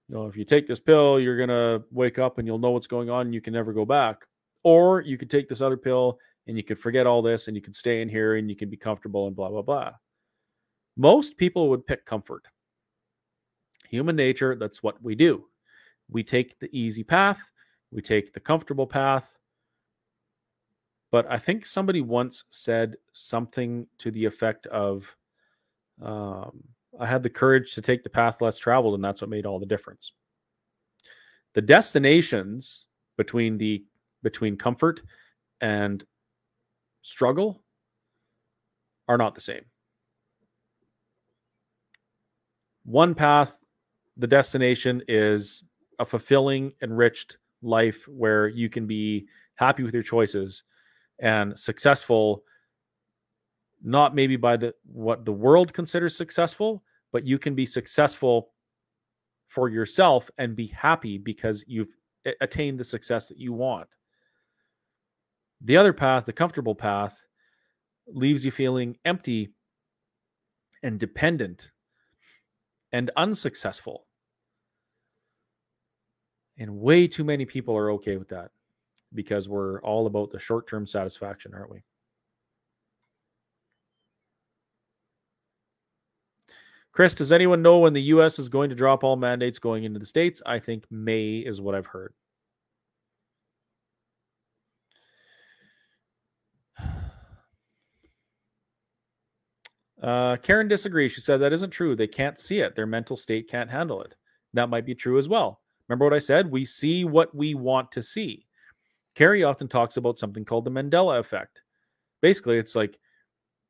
S1: you know, if you take this pill, you're going to wake up and you'll know what's going on and you can never go back. Or you could take this other pill and you could forget all this and you could stay in here and you can be comfortable and blah, blah, blah. Most people would pick comfort. Human nature, that's what we do. We take the easy path, we take the comfortable path, but I think somebody once said something to the effect of, um, I had the courage to take the path less traveled, and that's what made all the difference. The destinations between the between comfort and struggle are not the same. One path, the destination is a fulfilling, enriched life where you can be happy with your choices and successful not maybe by the what the world considers successful but you can be successful for yourself and be happy because you've attained the success that you want. The other path the comfortable path leaves you feeling empty and dependent and unsuccessful. And way too many people are okay with that because we're all about the short term satisfaction, aren't we? Chris, does anyone know when the U.S. is going to drop all mandates going into the states? I think May is what I've heard. [sighs] Uh, Karen disagrees. She said that isn't true. They can't see it. Their mental state can't handle it. That might be true as well. Remember what I said? We see what we want to see. Carrie often talks about something called the Mandela effect. Basically, it's like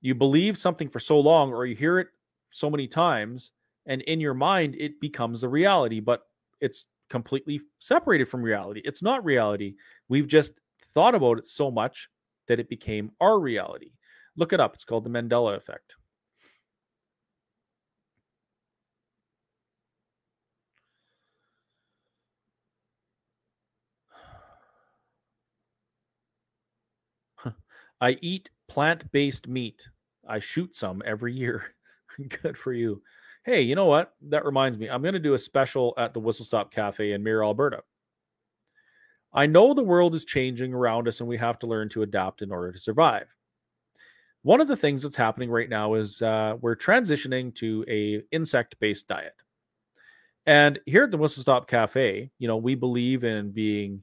S1: you believe something for so long or you hear it so many times, and in your mind, it becomes the reality, but it's completely separated from reality. It's not reality. We've just thought about it so much that it became our reality. Look it up. It's called the Mandela effect. I eat plant based meat. I shoot some every year. [laughs] Good for you. Hey, you know what? That reminds me. I'm going to do a special at the Whistle Stop Cafe in Mirror, Alberta. I know the world is changing around us and we have to learn to adapt in order to survive. one of the things that's happening right now is uh, we're transitioning to a insect-based diet. And here at the Whistle Stop Cafe, you know, we believe in being,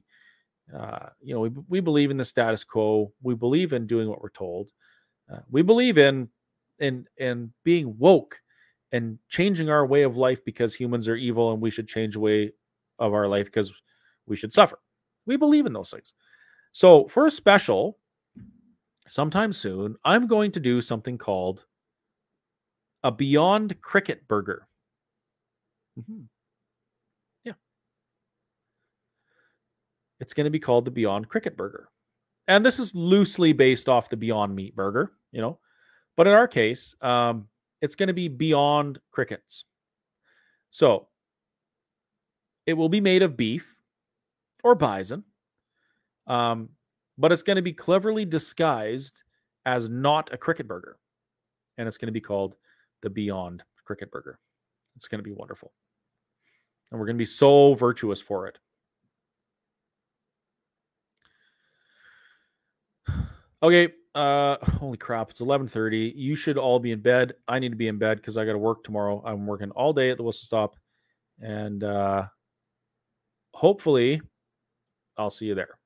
S1: uh, you know, we, we believe in the status quo. We believe in doing what we're told. Uh, we believe in in in being woke and changing our way of life because humans are evil and we should change the way of our life because we should suffer. We believe in those things. So for a special, sometime soon, I'm going to do something called a Beyond Cricket Burger. Mm-hmm. It's going to be called the Beyond Cricket Burger. And this is loosely based off the Beyond Meat Burger, you know. But in our case, um, it's going to be Beyond Crickets. So it will be made of beef or bison. Um, but it's going to be cleverly disguised as not a cricket burger. And it's going to be called the Beyond Cricket Burger. It's going to be wonderful. And we're going to be so virtuous for it. Okay, uh [laughs] holy crap, it's 11:30. You should all be in bed. I need to be in bed cuz I got to work tomorrow. I'm working all day at the whistle stop and uh hopefully I'll see you there.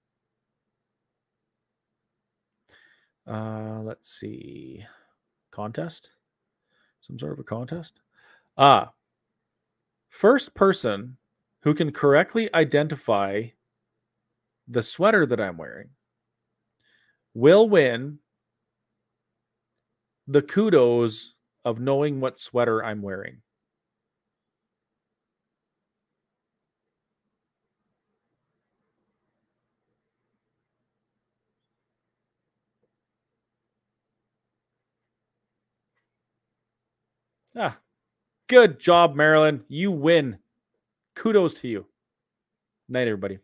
S1: Uh, let's see. Contest? Some sort of a contest? Ah. First person who can correctly identify the sweater that I'm wearing will win the kudos of knowing what sweater I'm wearing. Ah, good job, Marilyn. You win. Kudos to you. Night, everybody.